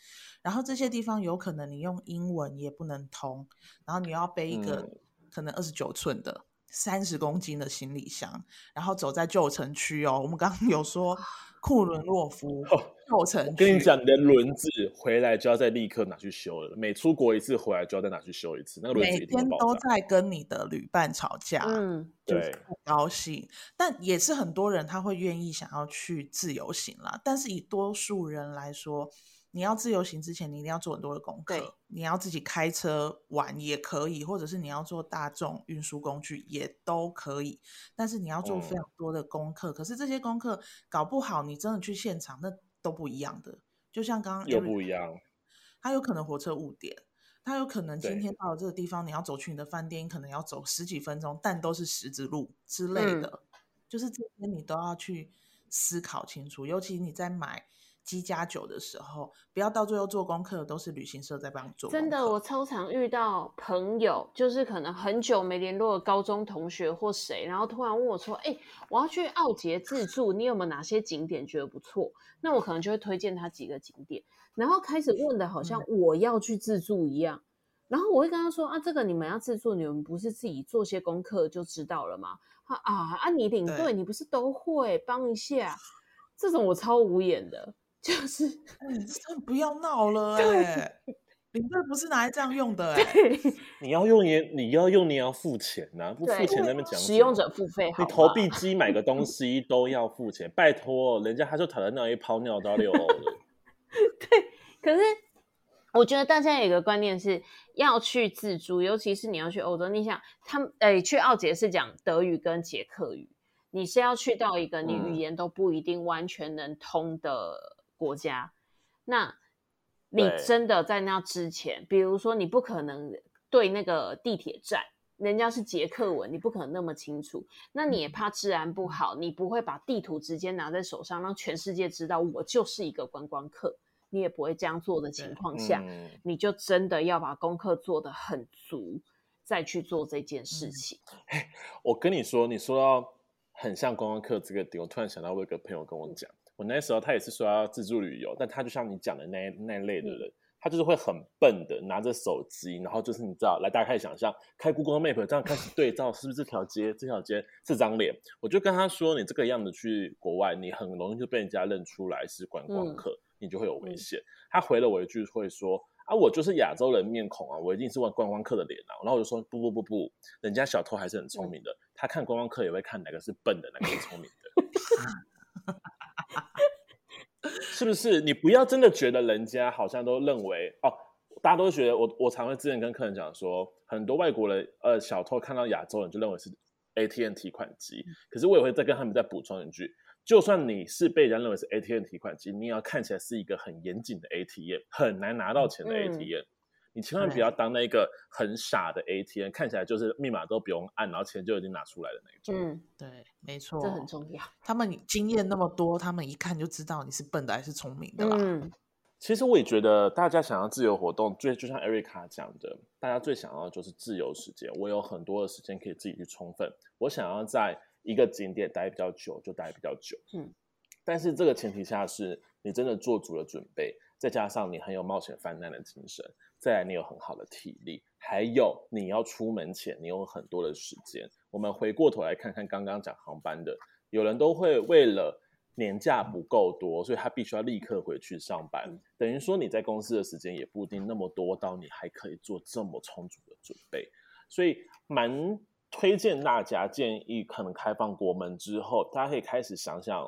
然后这些地方有可能你用英文也不能通，然后你要背一个可能二十九寸的。三十公斤的行李箱，然后走在旧城区哦。我们刚刚有说库伦洛夫 旧城区，我跟你讲，你的轮子回来就要再立刻拿去修了。每出国一次回来就要再拿去修一次，那个轮子每天都在跟你的旅伴吵架，嗯，对，不高兴。但也是很多人他会愿意想要去自由行啦，但是以多数人来说。你要自由行之前，你一定要做很多的功课。对你要自己开车玩也可以，或者是你要坐大众运输工具也都可以。但是你要做非常多的功课，嗯、可是这些功课搞不好，你真的去现场那都不一样的。就像刚刚又不一样，它有可能火车误点，它有可能今天到了这个地方，你要走去你的饭店，你可能要走十几分钟，但都是十字路之类的。嗯、就是这些你都要去思考清楚，尤其你在买。机加酒的时候，不要到最后做功课都是旅行社在帮你做。真的，我超常遇到朋友，就是可能很久没联络的高中同学或谁，然后突然问我说：“哎、欸，我要去奥捷自助，你有没有哪些景点觉得不错？”那我可能就会推荐他几个景点，然后开始问的好像我要去自助一样。嗯、然后我会跟他说：“啊，这个你们要自助，你们不是自己做些功课就知道了吗？”啊啊啊！你领队，你不是都会帮一下？这种我超无言的。就是，真不要闹了 哎！领队不是拿来这样用的哎！你要用也，你要用，你要付钱呐！不付钱那边讲，使用者付费。你投币机买个东西 都要付钱，拜托，人家他就躺在那一泡尿都要六欧了。对，可是我觉得大家有一个观念是要去自助，尤其是你要去欧洲，你想他们诶，去奥捷是讲德语跟捷克语。你是要去到一个你语言都不一定完全能通的国家，嗯、那你真的在那之前，比如说你不可能对那个地铁站，人家是捷克文，你不可能那么清楚。那你也怕治安不好，你不会把地图直接拿在手上，让全世界知道我就是一个观光客。你也不会这样做的情况下，嗯、你就真的要把功课做得很足，再去做这件事情。嗯、我跟你说，你说到很像观光客这个点，我突然想到我有个朋友跟我讲，我那时候他也是说要自助旅游，但他就像你讲的那那类的人。嗯他就是会很笨的拿着手机，然后就是你知道，来大家开始想象，开 Google Map 这样开始对照，是不是这条街？这条街这张脸？我就跟他说，你这个样子去国外，你很容易就被人家认出来是观光客，嗯、你就会有危险。嗯、他回了我一句，会说啊，我就是亚洲人面孔啊，我一定是问观光客的脸啊。然后我就说不不不不，人家小偷还是很聪明的，嗯、他看观光客也会看哪个是笨的，哪个是聪明的。是不是？你不要真的觉得人家好像都认为哦，大家都觉得我。我常会之前跟客人讲说，很多外国人呃小偷看到亚洲人就认为是 ATM 提款机。可是我也会再跟他们再补充一句，就算你是被人家认为是 ATM 提款机，你也要看起来是一个很严谨的 ATM，很难拿到钱的 ATM。嗯你千万不要当那个很傻的 ATM，看起来就是密码都不用按，然后钱就已经拿出来的那种。嗯，对，没错，这很重要。他们经验那么多，他们一看就知道你是笨的还是聪明的啦。嗯，其实我也觉得，大家想要自由活动，最就像 Erica 讲的，大家最想要的就是自由时间。我有很多的时间可以自己去充分。我想要在一个景点待比较久，就待比较久。嗯，但是这个前提下是你真的做足了准备，再加上你很有冒险犯难的精神。再来，你有很好的体力，还有你要出门前，你有很多的时间。我们回过头来看看刚刚讲航班的，有人都会为了年假不够多，所以他必须要立刻回去上班。等于说你在公司的时间也不一定那么多，到你还可以做这么充足的准备。所以蛮推荐大家，建议可能开放国门之后，大家可以开始想想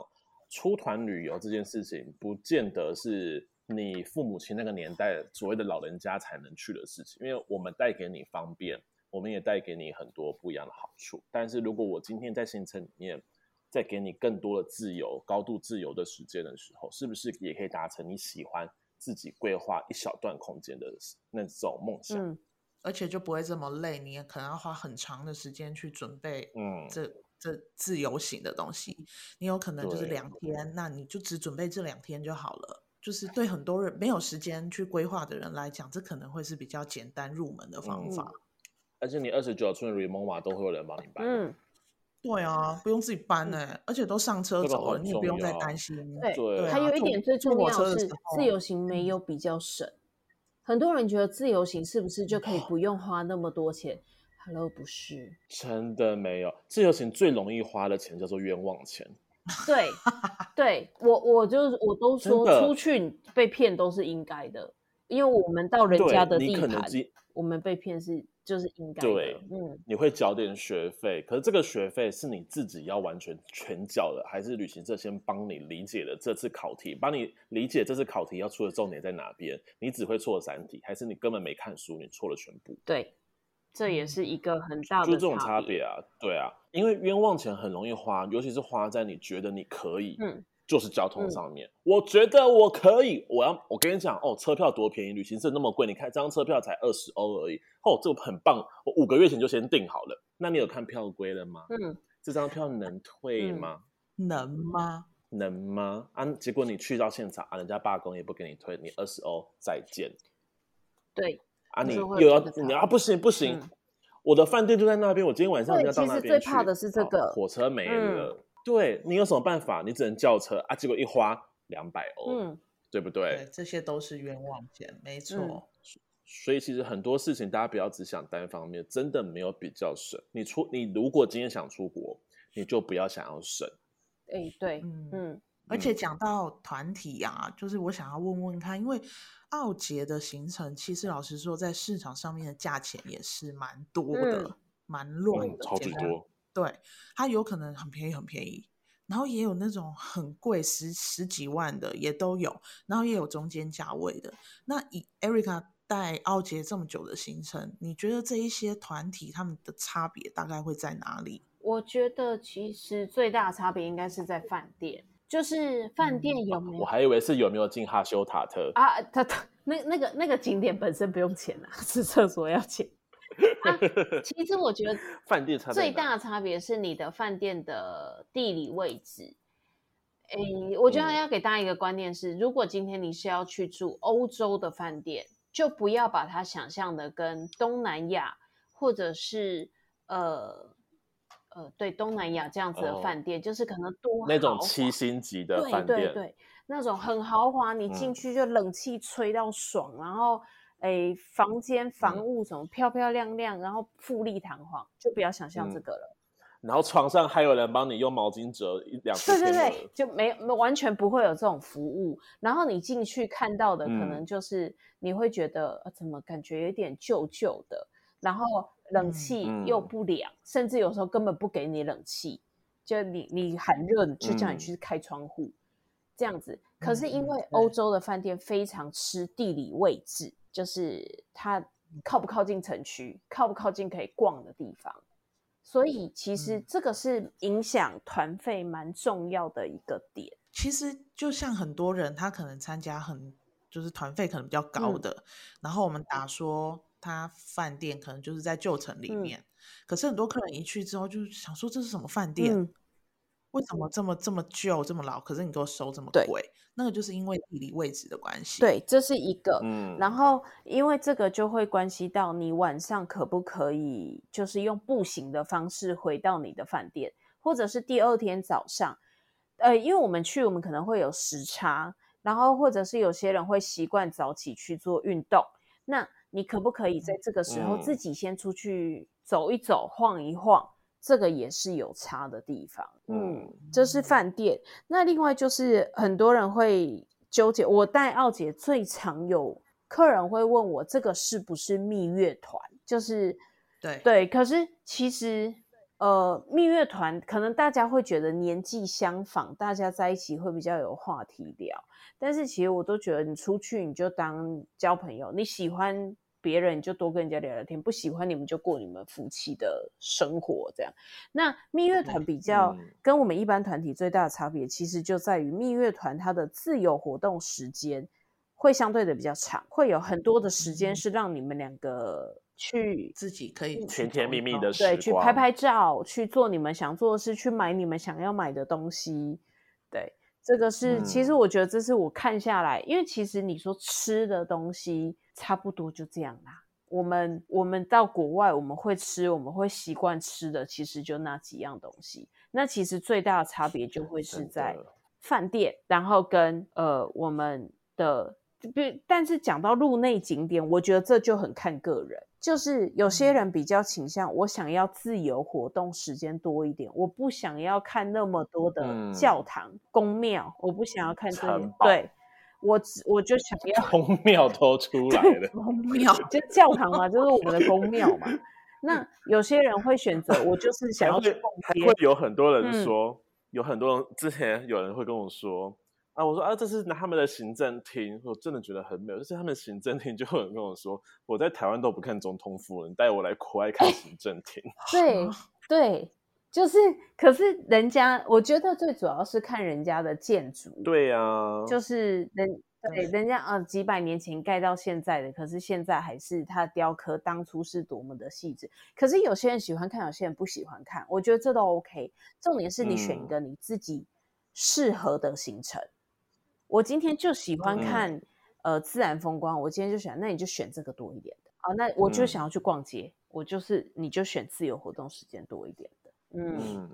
出团旅游这件事情，不见得是。你父母亲那个年代所谓的老人家才能去的事情，因为我们带给你方便，我们也带给你很多不一样的好处。但是如果我今天在行程里面再给你更多的自由、高度自由的时间的时候，是不是也可以达成你喜欢自己规划一小段空间的那种梦想？嗯，而且就不会这么累，你也可能要花很长的时间去准备，嗯，这这自由行的东西，你有可能就是两天，那你就只准备这两天就好了。就是对很多人没有时间去规划的人来讲，这可能会是比较简单入门的方法。嗯、而且你二十九寸的 Rimowa 都会有人帮你搬。嗯，对啊，不用自己搬呢、欸，嗯、而且都上车走了，你也不用再担心。对，对啊、还有一点最重要的是，自由行没有比较省。很多人觉得自由行是不是就可以不用花那么多钱、哦、？Hello，不是，真的没有。自由行最容易花的钱叫做冤枉钱。对，对我我就是我都说出去被骗都是应该的，因为我们到人家的地盘，我们被骗是就是应该的。对，嗯，你会缴点学费，可是这个学费是你自己要完全全缴的，还是旅行社先帮你理解了这次考题，帮你理解这次考题要出的重点在哪边？你只会错三题，还是你根本没看书，你错了全部？对。这也是一个很大的，就这种差别啊，对啊，因为冤枉钱很容易花，尤其是花在你觉得你可以，嗯，就是交通上面。嗯、我觉得我可以，我要，我跟你讲哦，车票多便宜，旅行社那么贵，你看这张车票才二十欧而已，哦，这个很棒，我五个月前就先订好了。那你有看票规了吗？嗯，这张票能退吗？嗯、能吗？能吗？啊，结果你去到现场啊，人家罢工也不给你退，你二十欧再见。对。啊，你又要你啊，不行不行，嗯、我的饭店就在那边，我今天晚上就要到那边去。其实最怕的是这个火车没了，嗯、对，你有什么办法？你只能叫车啊，结果一花两百欧，嗯，对不对？对，这些都是冤枉钱，没错。嗯、所以其实很多事情，大家不要只想单方面，真的没有比较省。你出，你如果今天想出国，你就不要想要省。哎，对，嗯。嗯而且讲到团体啊，就是我想要问问看，因为奥捷的行程，其实老实说，在市场上面的价钱也是蛮多的，嗯、蛮乱的，超级多。对，它有可能很便宜，很便宜，然后也有那种很贵，十十几万的也都有，然后也有中间价位的。那以 Erica 带奥杰这么久的行程，你觉得这一些团体他们的差别大概会在哪里？我觉得其实最大的差别应该是在饭店，就是饭店有没有？我还以为是有没有进哈修塔特啊？他他那那个那个景点本身不用钱啊，是厕所要钱。啊，其实我觉得饭店最大的差别是你的饭店的地理位置。诶，我觉得要给大家一个观念是，如果今天你是要去住欧洲的饭店，就不要把它想象的跟东南亚或者是呃呃对东南亚这样子的饭店，就是可能多那种七星级的饭店，对对对，那种很豪华，你进去就冷气吹到爽，然后。诶，房间房屋什么漂漂亮亮，然后富丽堂皇，就不要想象这个了。然后床上还有人帮你用毛巾折一两 次。对对对，就没完全不会有这种服务。然后你进去看到的，可能就是你会觉得呃怎么感觉有点旧旧的，然后冷气又不凉，甚至有时候根本不给你冷气，就你你很热，就叫你去开窗户这样子。可是因为欧洲的饭店非常吃地理位置。就是它靠不靠近城区，靠不靠近可以逛的地方，所以其实这个是影响团费蛮重要的一个点。其实就像很多人，他可能参加很就是团费可能比较高的，嗯、然后我们打说他饭店可能就是在旧城里面，嗯、可是很多客人一去之后就想说，这是什么饭店？嗯为什么这么这么旧这么老？可是你给我收这么贵？那个就是因为地理位置的关系。对，这是一个。嗯，然后因为这个就会关系到你晚上可不可以，就是用步行的方式回到你的饭店，或者是第二天早上。呃，因为我们去，我们可能会有时差，然后或者是有些人会习惯早起去做运动。那你可不可以在这个时候自己先出去走一走、晃一晃？这个也是有差的地方，嗯，这是饭店。那另外就是很多人会纠结，我带奥姐最常有客人会问我，这个是不是蜜月团？就是对对，可是其实呃，蜜月团可能大家会觉得年纪相仿，大家在一起会比较有话题聊，但是其实我都觉得你出去你就当交朋友，你喜欢。别人就多跟人家聊聊天，不喜欢你们就过你们夫妻的生活，这样。那蜜月团比较跟我们一般团体最大的差别，其实就在于蜜月团它的自由活动时间会相对的比较长，会有很多的时间是让你们两个去自己可以甜甜蜜蜜的对，去拍拍照，去做你们想做的事，去买你们想要买的东西。对，这个是其实我觉得这是我看下来，因为其实你说吃的东西。差不多就这样啦。我们我们到国外，我们会吃，我们会习惯吃的，其实就那几样东西。那其实最大的差别就会是在饭店，然后跟呃我们的，但是讲到路内景点，我觉得这就很看个人。就是有些人比较倾向，我想要自由活动时间多一点，我不想要看那么多的教堂、宫庙，我不想要看这些，对。我我就想要 宫庙都出来了，宫庙就教堂嘛，就是我们的宫庙嘛。那有些人会选择，我就是想要去逛街。还会有很多人说，嗯、有很多人之前有人会跟我说啊，我说啊，这是他们的行政厅，我真的觉得很美。就是他们行政厅，就有人跟我说，我在台湾都不看总统府，你带我来国外看行政厅。对 对。就是，可是人家，我觉得最主要是看人家的建筑。对呀、啊，就是人对人家啊，几百年前盖到现在的，可是现在还是它雕刻当初是多么的细致。可是有些人喜欢看，有些人不喜欢看，我觉得这都 OK。重点是你选一个你自己适合的行程。嗯、我今天就喜欢看、嗯、呃自然风光，我今天就选，那你就选这个多一点的。啊。那我就想要去逛街，嗯、我就是你就选自由活动时间多一点的。嗯，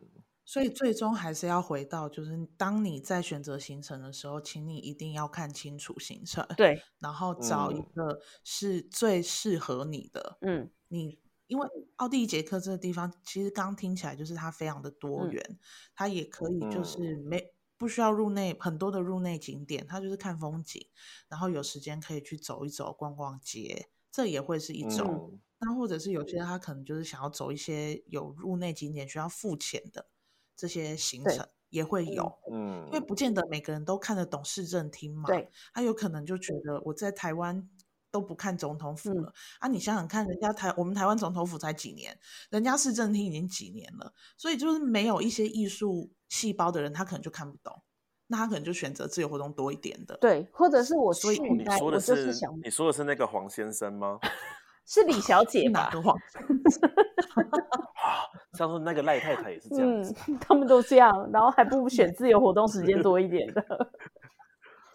所以最终还是要回到，就是当你在选择行程的时候，请你一定要看清楚行程，对，然后找一个是最适合你的。嗯，你因为奥地利捷克这个地方，其实刚听起来就是它非常的多元，嗯、它也可以就是没不需要入内很多的入内景点，它就是看风景，然后有时间可以去走一走、逛逛街，这也会是一种。嗯那或者是有些人他可能就是想要走一些有入内景点需要付钱的这些行程也会有，嗯，因为不见得每个人都看得懂市政厅嘛，对，他有可能就觉得我在台湾都不看总统府了、嗯、啊！你想想看，人家台我们台湾总统府才几年，人家市政厅已经几年了，所以就是没有一些艺术细胞的人，他可能就看不懂，那他可能就选择自由活动多一点的。对，或者是我所以你说的是，是你说的是那个黄先生吗？是李小姐 吧？哪个黄？上次那个赖太太也是这样子、嗯，他们都这样，然后还不如选自由活动时间多一点的。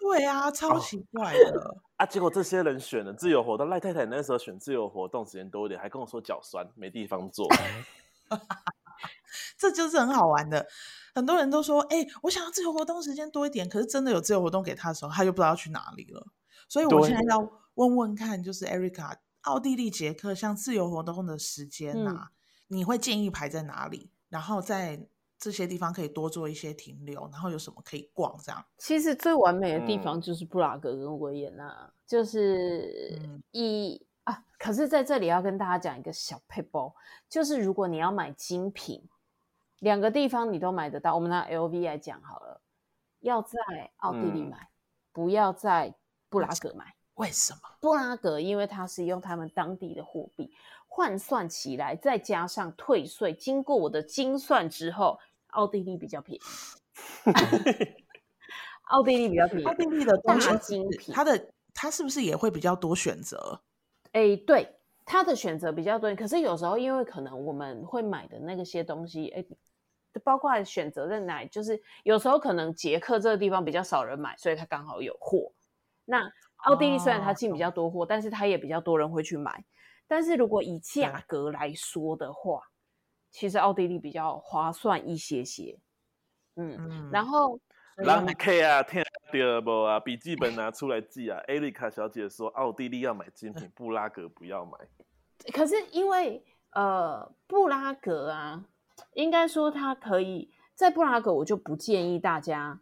对啊，超奇怪的、哦、啊！结果这些人选了自由活动，赖太太那时候选自由活动时间多一点，还跟我说脚酸没地方坐，这就是很好玩的。很多人都说：“哎、欸，我想要自由活动时间多一点。”可是真的有自由活动给他的时候，他就不知道去哪里了。所以我现在要问问看，就是 Erica，奥地利捷克像自由活动的时间啊、嗯，你会建议排在哪里？然后在这些地方可以多做一些停留，然后有什么可以逛？这样其实最完美的地方就是布拉格跟维也纳，嗯、就是一、嗯、啊。可是在这里要跟大家讲一个小撇步，就是如果你要买精品，两个地方你都买得到。我们拿 LV 来讲好了，要在奥地利买、嗯，不要在布拉格买。为什么？布拉格因为它是用他们当地的货币换算起来，再加上退税，经过我的精算之后。奥地利比较便宜，奥地利比较便宜。奥地利的大精品，它的它是不是也会比较多选择？哎，对，他的选择比较多。可是有时候因为可能我们会买的那个些东西，哎，包括选择在哪，就是有时候可能捷克这个地方比较少人买，所以它刚好有货。那奥地利虽然它进比较多货，哦，但是它也比较多人会去买。但是如果以价格来说的话，其实奥地利比较划算一些些，嗯，嗯然后，让 K 啊，听到不啊？笔记本拿出来记啊。艾丽卡小姐说，奥地利要买精品，布拉格不要买。可是因为呃，布拉格啊，应该说它可以在布拉格，我就不建议大家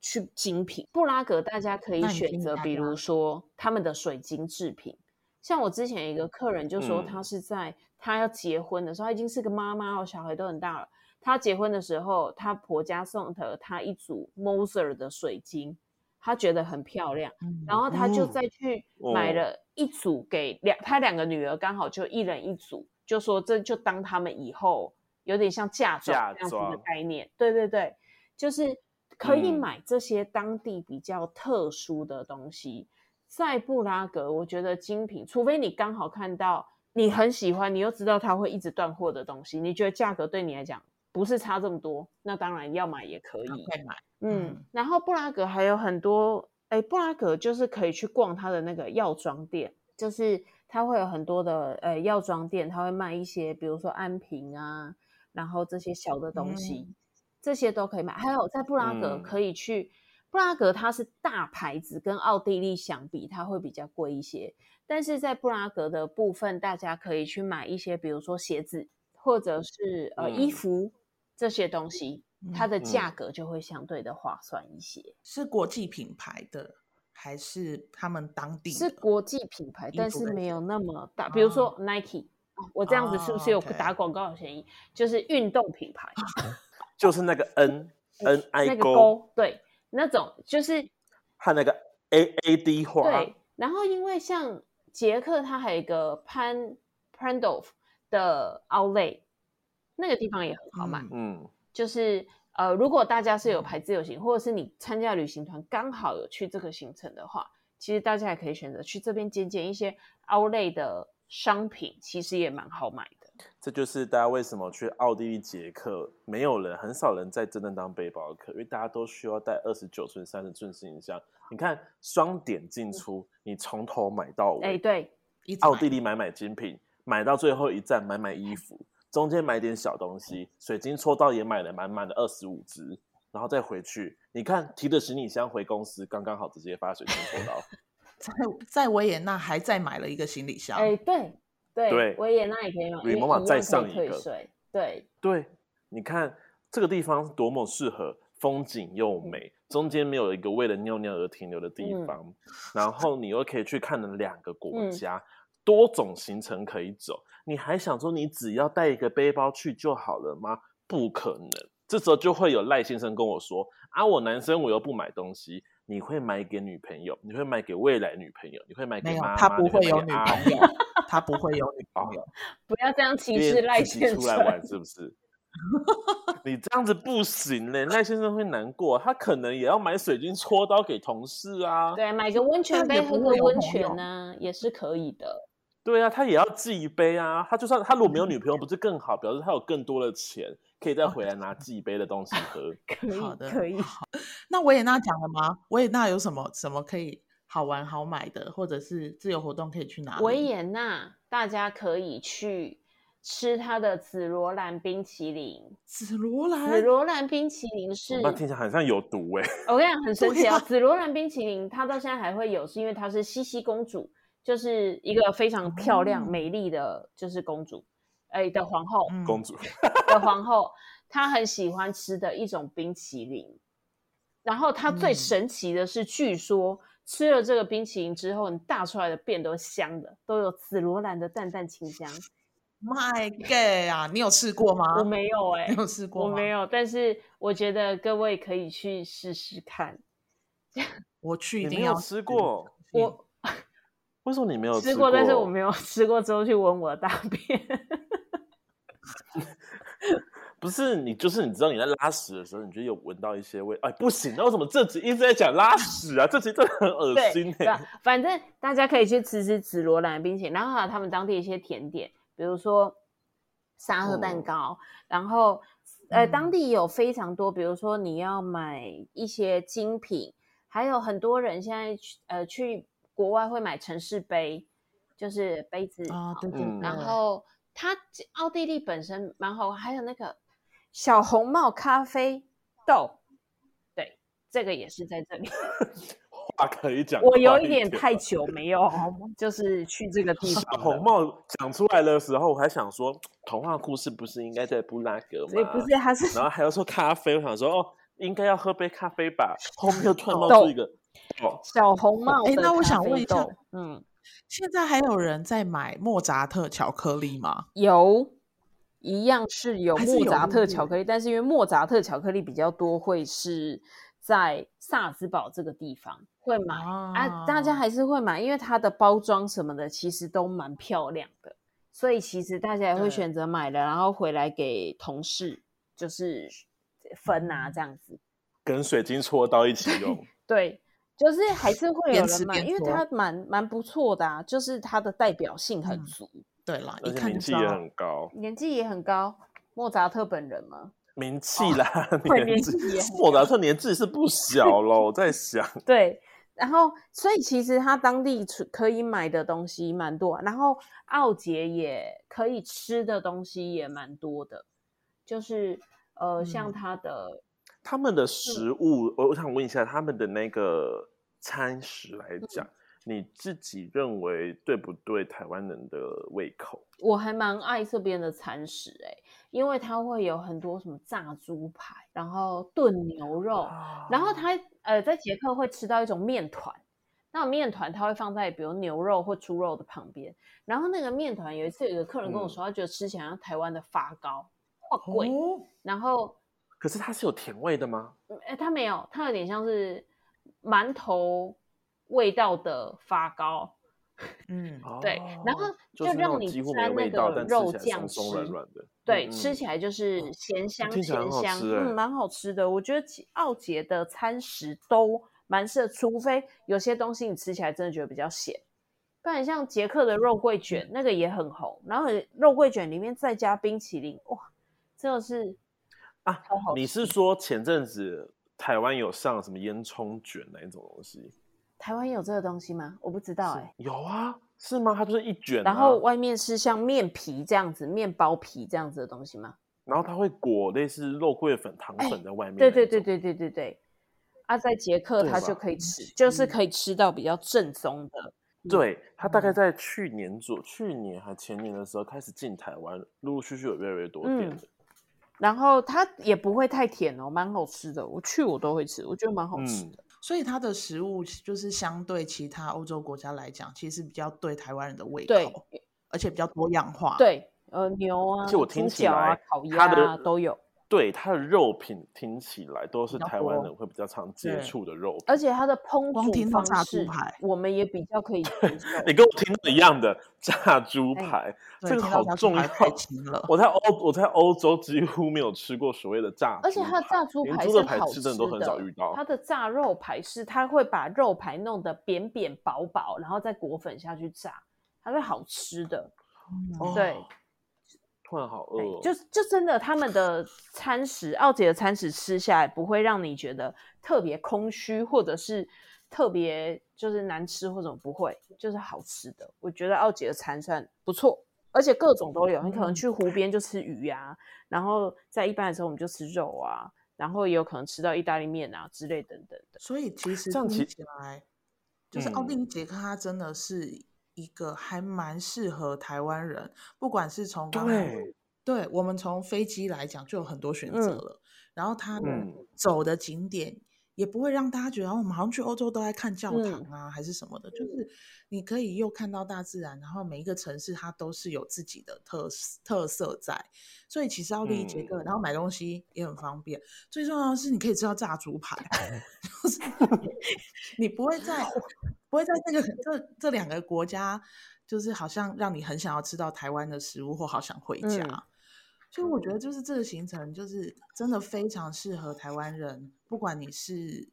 去精品。布拉格大家可以选择，比如说他们的水晶制品。像我之前一个客人就说，他是在他要结婚的时候，他已经是个妈妈哦，小孩都很大了。他结婚的时候，他婆家送的他一组 Moser 的水晶，他觉得很漂亮，然后他就再去买了一组给两他两个女儿，刚好就一人一组，就说这就当他们以后有点像嫁妆这样子的概念。对对对，就是可以买这些当地比较特殊的东西。在布拉格，我觉得精品，除非你刚好看到你很喜欢，你又知道它会一直断货的东西，你觉得价格对你来讲不是差这么多，那当然要买也可以。可以买，嗯。然后布拉格还有很多，哎，布拉格就是可以去逛它的那个药妆店，就是它会有很多的呃药妆店，它会卖一些，比如说安瓶啊，然后这些小的东西，嗯、这些都可以买。还有在布拉格可以去。嗯布拉格它是大牌子，跟奥地利相比，它会比较贵一些。但是在布拉格的部分，大家可以去买一些，比如说鞋子，或者是呃衣服这些东西，它的价格就会相对的划算一些。是国际品牌的，还是他们当地？是国际品牌，但是没有那么大。比如说 Nike，我这样子是不是有打广告的嫌疑？就是运动品牌，就是那个 N N I 那个勾，对。那种就是和那个 A A D 化，对。然后因为像捷克，它还有一个 Pan Prandov 的 Outlet，那个地方也很好买。嗯，就是呃，如果大家是有排自由行，或者是你参加旅行团刚好有去这个行程的话，其实大家也可以选择去这边捡捡一些 Outlet 的商品，其实也蛮好买的。这就是大家为什么去奥地利、捷克，没有人，很少人在真正当背包客，因为大家都需要带二十九寸、三十寸行李箱。你看，双点进出，你从头买到尾。哎，对，奥地利买买精品，买到最后一站买买衣服，中间买点小东西，水晶搓到也买了满满的二十五支，然后再回去。你看，提着行李箱回公司，刚刚好直接发水晶搓到。在在维也纳还再买了一个行李箱。哎，对。对，维也纳也可以买，吕妈妈再上一个。对对，你看这个地方多么适合，风景又美，中间没有一个为了尿尿而停留的地方，嗯、然后你又可以去看了两个国家、嗯，多种行程可以走。你还想说你只要带一个背包去就好了吗？不可能。这时候就会有赖先生跟我说：“啊，我男生我又不买东西。”你会买给女朋友，你会买给未来女朋友，你会买给妈妈，没有，他不会有女朋友，他不会有女朋友。不要这样歧视赖先生。出来玩是不是？你这样子不行嘞，赖先生会难过。他可能也要买水晶搓刀给同事啊。对，买个温泉杯喝个温泉呢，也是可以的。对啊，他也要寄杯啊。他就算他如果没有女朋友，不是更好？表示他有更多的钱，可以再回来拿寄杯的东西喝。可以，好的，可以。那维也纳讲了吗？维也纳有什么什么可以好玩好买的，或者是自由活动可以去哪里？维也纳大家可以去吃它的紫罗兰冰淇淋。紫罗兰，紫罗兰冰淇淋是，那听起来好像有毒哎、欸。我跟你讲，很神奇哦。紫罗兰冰淇淋它到现在还会有，是因为它是茜茜公主。就是一个非常漂亮、美丽的，就是公主，哎、欸、的皇后，公主的皇后，她很喜欢吃的一种冰淇淋。然后她最神奇的是，据说吃了这个冰淇淋之后，你大出来的便都香的，都有紫罗兰的淡淡清香。My God 啊，你有试过吗？我没有哎、欸，你有试过？我没有，但是我觉得各位可以去试试看。我去一定要吃过我。为什么你没有吃过？但是我没有 吃过之后去闻我的大便。不是你，就是你知道你在拉屎的时候，你就有闻到一些味。哎，不行，那为什么这集一直在讲拉屎啊？这集真的很恶心、欸。反正大家可以去吃吃紫罗兰冰淇淋，然后还有他们当地一些甜点，比如说沙盒蛋糕。哦、然后呃，当地有非常多，比如说你要买一些精品，还有很多人现在去呃去。国外会买城市杯，就是杯子啊，对对对。然后它奥地利本身蛮好，还有那个小红帽咖啡豆，对，这个也是在这里。话可以讲，我有一点太久没有，就是去这个地方。小红帽讲出来的时候，我还想说，童话故事不是应该在布拉格吗？所以不是，它是。然后还要说咖啡，我想说哦，应该要喝杯咖啡吧。后面又突然 冒出一个。小红帽，哎，那我想问一下，嗯，现在还有人在买莫扎特巧克力吗？有，一样是有莫扎特巧克力，是但是因为莫扎特巧克力比较多，会是在萨尔兹堡这个地方会买啊，啊，大家还是会买，因为它的包装什么的其实都蛮漂亮的，所以其实大家也会选择买了，然后回来给同事就是分啊，这样子，跟水晶戳到一起用，对。就是还是会有人买，因为它蛮蛮不错的啊，就是它的代表性很足。嗯、对啦，而且名气也很高，年纪也很高。莫扎特本人吗？名气啦，哦、年纪莫扎特年纪是不小喽。我在想，对，然后所以其实他当地可以买的东西蛮多，然后奥杰也可以吃的东西也蛮多的，就是呃，像他的。他们的食物，我我想问一下，他们的那个餐食来讲，嗯、你自己认为对不对台湾人的胃口？我还蛮爱这边的餐食哎、欸，因为它会有很多什么炸猪排，然后炖牛肉，啊、然后他呃在捷克会吃到一种面团，那种面团它会放在比如牛肉或猪肉的旁边，然后那个面团有一次有一个客人跟我说，嗯、他觉得吃起来像台湾的发糕，哇贵，哦、然后。可是它是有甜味的吗？哎，它没有，它有点像是馒头味道的发糕。嗯，对，然后就让你沾那个肉酱吃，软软的。对，吃起来就是咸香咸香，嗯，蛮好吃的。我觉得奥杰的餐食都蛮适合，除非有些东西你吃起来真的觉得比较咸，不然像杰克的肉桂卷那个也很红，然后肉桂卷里面再加冰淇淋，哇，真的是。啊，你是说前阵子台湾有上什么烟囱卷那一种东西？台湾有这个东西吗？我不知道哎、欸。有啊，是吗？它就是一卷、啊，然后外面是像面皮这样子，面包皮这样子的东西吗？然后它会裹类似肉桂粉、糖粉在外面、欸。对对对对对对对。啊，在捷克它就可以吃，就是可以吃到比较正宗的。对，它大概在去年左，嗯、去年还前年的时候开始进台湾，陆陆续续有越来越多店的。嗯然后它也不会太甜哦，蛮好吃的。我去我都会吃，我觉得蛮好吃的。嗯、所以它的食物就是相对其他欧洲国家来讲，其实比较对台湾人的胃口，而且比较多样化。对，呃，牛啊，猪脚啊，烤鸭啊都有。对它的肉品听起来都是台湾人会比较常接触的肉品，而且它的烹煮方式，我们也比较可以。你跟我听到一样的 炸猪排，这个好重要。我在欧我在欧洲几乎没有吃过所谓的炸，而且它的炸猪排是好吃的，都很少遇到。它的炸肉排是它会把肉排弄得扁扁薄薄，然后再裹粉下去炸，它是好吃的。对。突然好饿，就就真的他们的餐食，奥姐的餐食吃下来不会让你觉得特别空虚，或者是特别就是难吃或者不会，就是好吃的。我觉得奥姐的餐算不错，而且各种都有。你可能去湖边就吃鱼啊，然后在一般的时候我们就吃肉啊，然后也有可能吃到意大利面啊之类等等的。所以其实这样听起来，就是奥地利捷克它真的是。一个还蛮适合台湾人，不管是从对，对我们从飞机来讲就有很多选择了，嗯、然后他走的景点也不会让大家觉得我们好像去欧洲都在看教堂啊，嗯、还是什么的，就是你可以又看到大自然，然后每一个城市它都是有自己的特特色在，所以其实奥地利捷克，然后买东西也很方便，最重要的是你可以吃到炸猪排，就是你 不会在。不会在这个这这两个国家，就是好像让你很想要吃到台湾的食物，或好想回家。嗯、所以我觉得，就是这个行程，就是真的非常适合台湾人。不管你是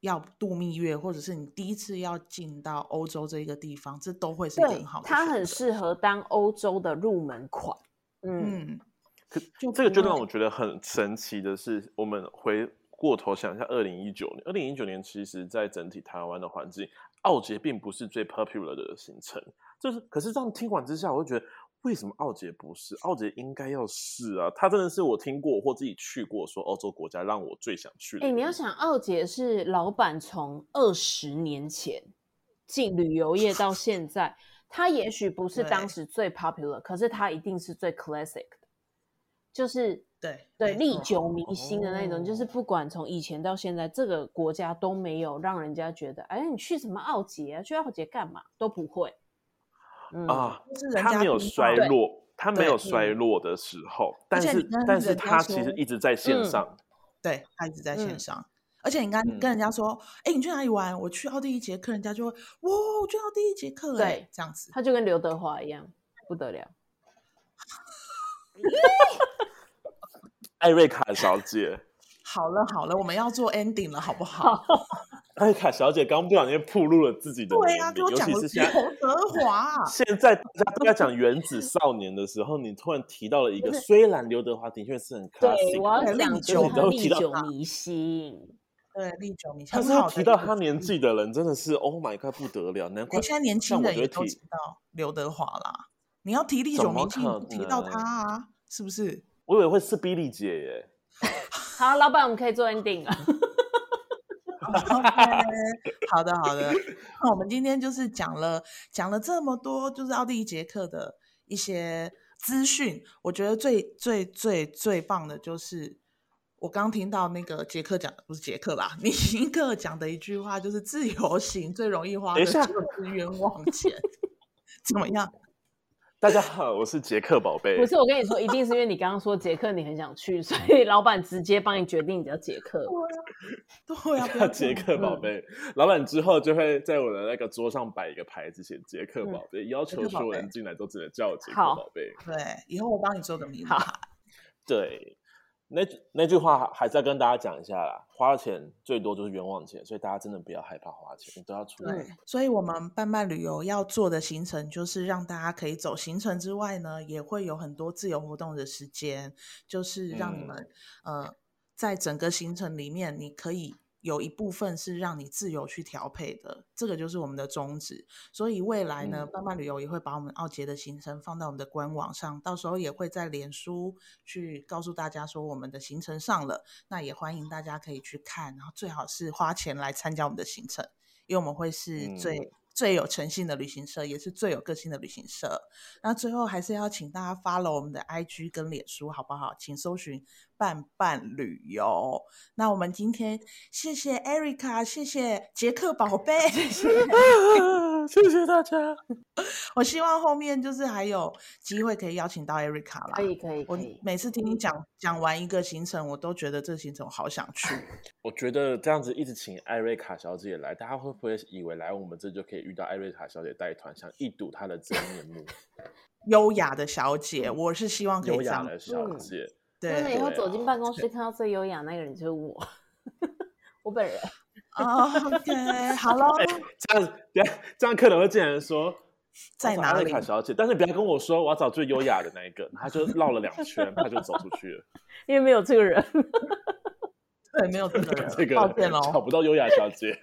要度蜜月，或者是你第一次要进到欧洲这一个地方，这都会是很好的。它很适合当欧洲的入门款。嗯，嗯可就这个就让我觉得很神奇的是，我们回过头想一下，二零一九年，二零一九年其实在整体台湾的环境。奥捷并不是最 popular 的行程，就是可是这样听完之下，我就觉得为什么奥捷不是？奥捷应该要是啊！它真的是我听过或自己去过说欧洲国家让我最想去的。哎、欸，你要想奥捷是老板从二十年前进旅游业到现在，他也许不是当时最 popular，可是他一定是最 classic 的，就是。对对，历久弥新的那种，哦、就是不管从以前到现在，这个国家都没有让人家觉得，哎，你去什么奥杰啊？去奥杰干嘛？都不会。嗯、啊，他没有衰落，他没有衰落的时候，但是但是他其实一直在线上，嗯、对他一直在线上。嗯、而且你刚跟人家说，哎、嗯，你去哪里玩？我去奥地利捷克，人家就会，哇，我去奥地利捷克，对，这样子，他就跟刘德华一样，不得了。艾瑞卡小姐，好了好了，我们要做 ending 了，好不好？艾瑞卡小姐刚不小心暴露了自己的对啊、尤其是刘德华。现在大家都在讲原子少年的时候，你突然提到了一个，虽然刘德华的确是很 classic，对，我要讲就是历久弥新，对，历久弥新。但是要提到他年纪的人，真的是 Oh my God，不得了！难怪现在年轻人也都知道刘德华啦。你要提历久弥新，提到他啊，是不是？我以为会是 Billy 姐耶。好，老板，我们可以做 ending 了。好的，好的。那我们今天就是讲了讲了这么多，就是奥地利捷克的一些资讯。我觉得最最最最棒的就是我刚听到那个杰克讲的，不是杰克啦，尼克讲的一句话，就是自由行最容易花的就是冤枉钱。怎么样？大家好，我是杰克宝贝。不是，我跟你说，一定是因为你刚刚说杰克你很想去，所以老板直接帮你决定你叫杰克。对啊，叫杰克宝贝。老板之后就会在我的那个桌上摆一个牌子，写杰克宝贝，要求所有人进来都只能叫我杰克宝贝。对，以后我帮你做个名牌。对。那那句话还是要跟大家讲一下啦，花钱最多就是冤枉钱，所以大家真的不要害怕花钱，你都要出来。对，所以我们伴伴旅游要做的行程，就是让大家可以走行程之外呢，也会有很多自由活动的时间，就是让你们、嗯、呃，在整个行程里面，你可以。有一部分是让你自由去调配的，这个就是我们的宗旨。所以未来呢，伴伴、嗯、旅游也会把我们奥杰的行程放到我们的官网上，到时候也会在脸书去告诉大家说我们的行程上了。那也欢迎大家可以去看，然后最好是花钱来参加我们的行程，因为我们会是最、嗯、最有诚信的旅行社，也是最有个性的旅行社。那最后还是要请大家 follow 我们的 IG 跟脸书，好不好？请搜寻伴伴旅游。那我们今天谢谢 Erica，谢谢杰克宝贝，谢谢，谢谢大家。我希望后面就是还有机会可以邀请到 Erica 啦。可以可以，我每次听你讲讲完一个行程，我都觉得这个行程我好想去。我觉得这样子一直请艾瑞卡小姐来，大家会不会以为来我们这就可以遇到艾瑞卡小姐带团，想一睹她的真面目？优雅的小姐，我是希望可以这样。优雅的小姐，嗯、对。那以后走进办公室看到最优雅那个人就是我，我本人。Oh, OK，好了。欸、这样，这样可能会见人说在哪里？卡小姐，但是不要跟我说我要找最优雅的那一个，他就绕了两圈，他就走出去了，因为没有这个人。对，没有这个人，这个抱歉哦，找不到优雅小姐，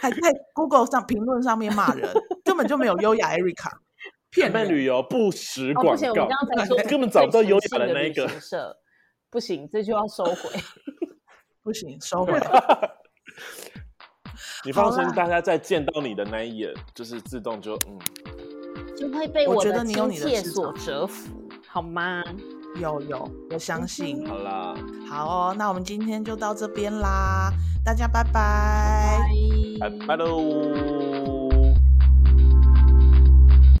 还在 Google 上评论上面骂人，根本就没有优雅 Erica。骗人旅游不实广告，不行，我刚刚才说根本找不到优雅的那一个，不行，这就要收回，不行，收回。你放心，大家在见到你的那一眼，就是自动就嗯，就会被我的亲切所折服，好吗？有有，我相信。好啦，好哦，那我们今天就到这边啦，大家拜拜，拜拜喽。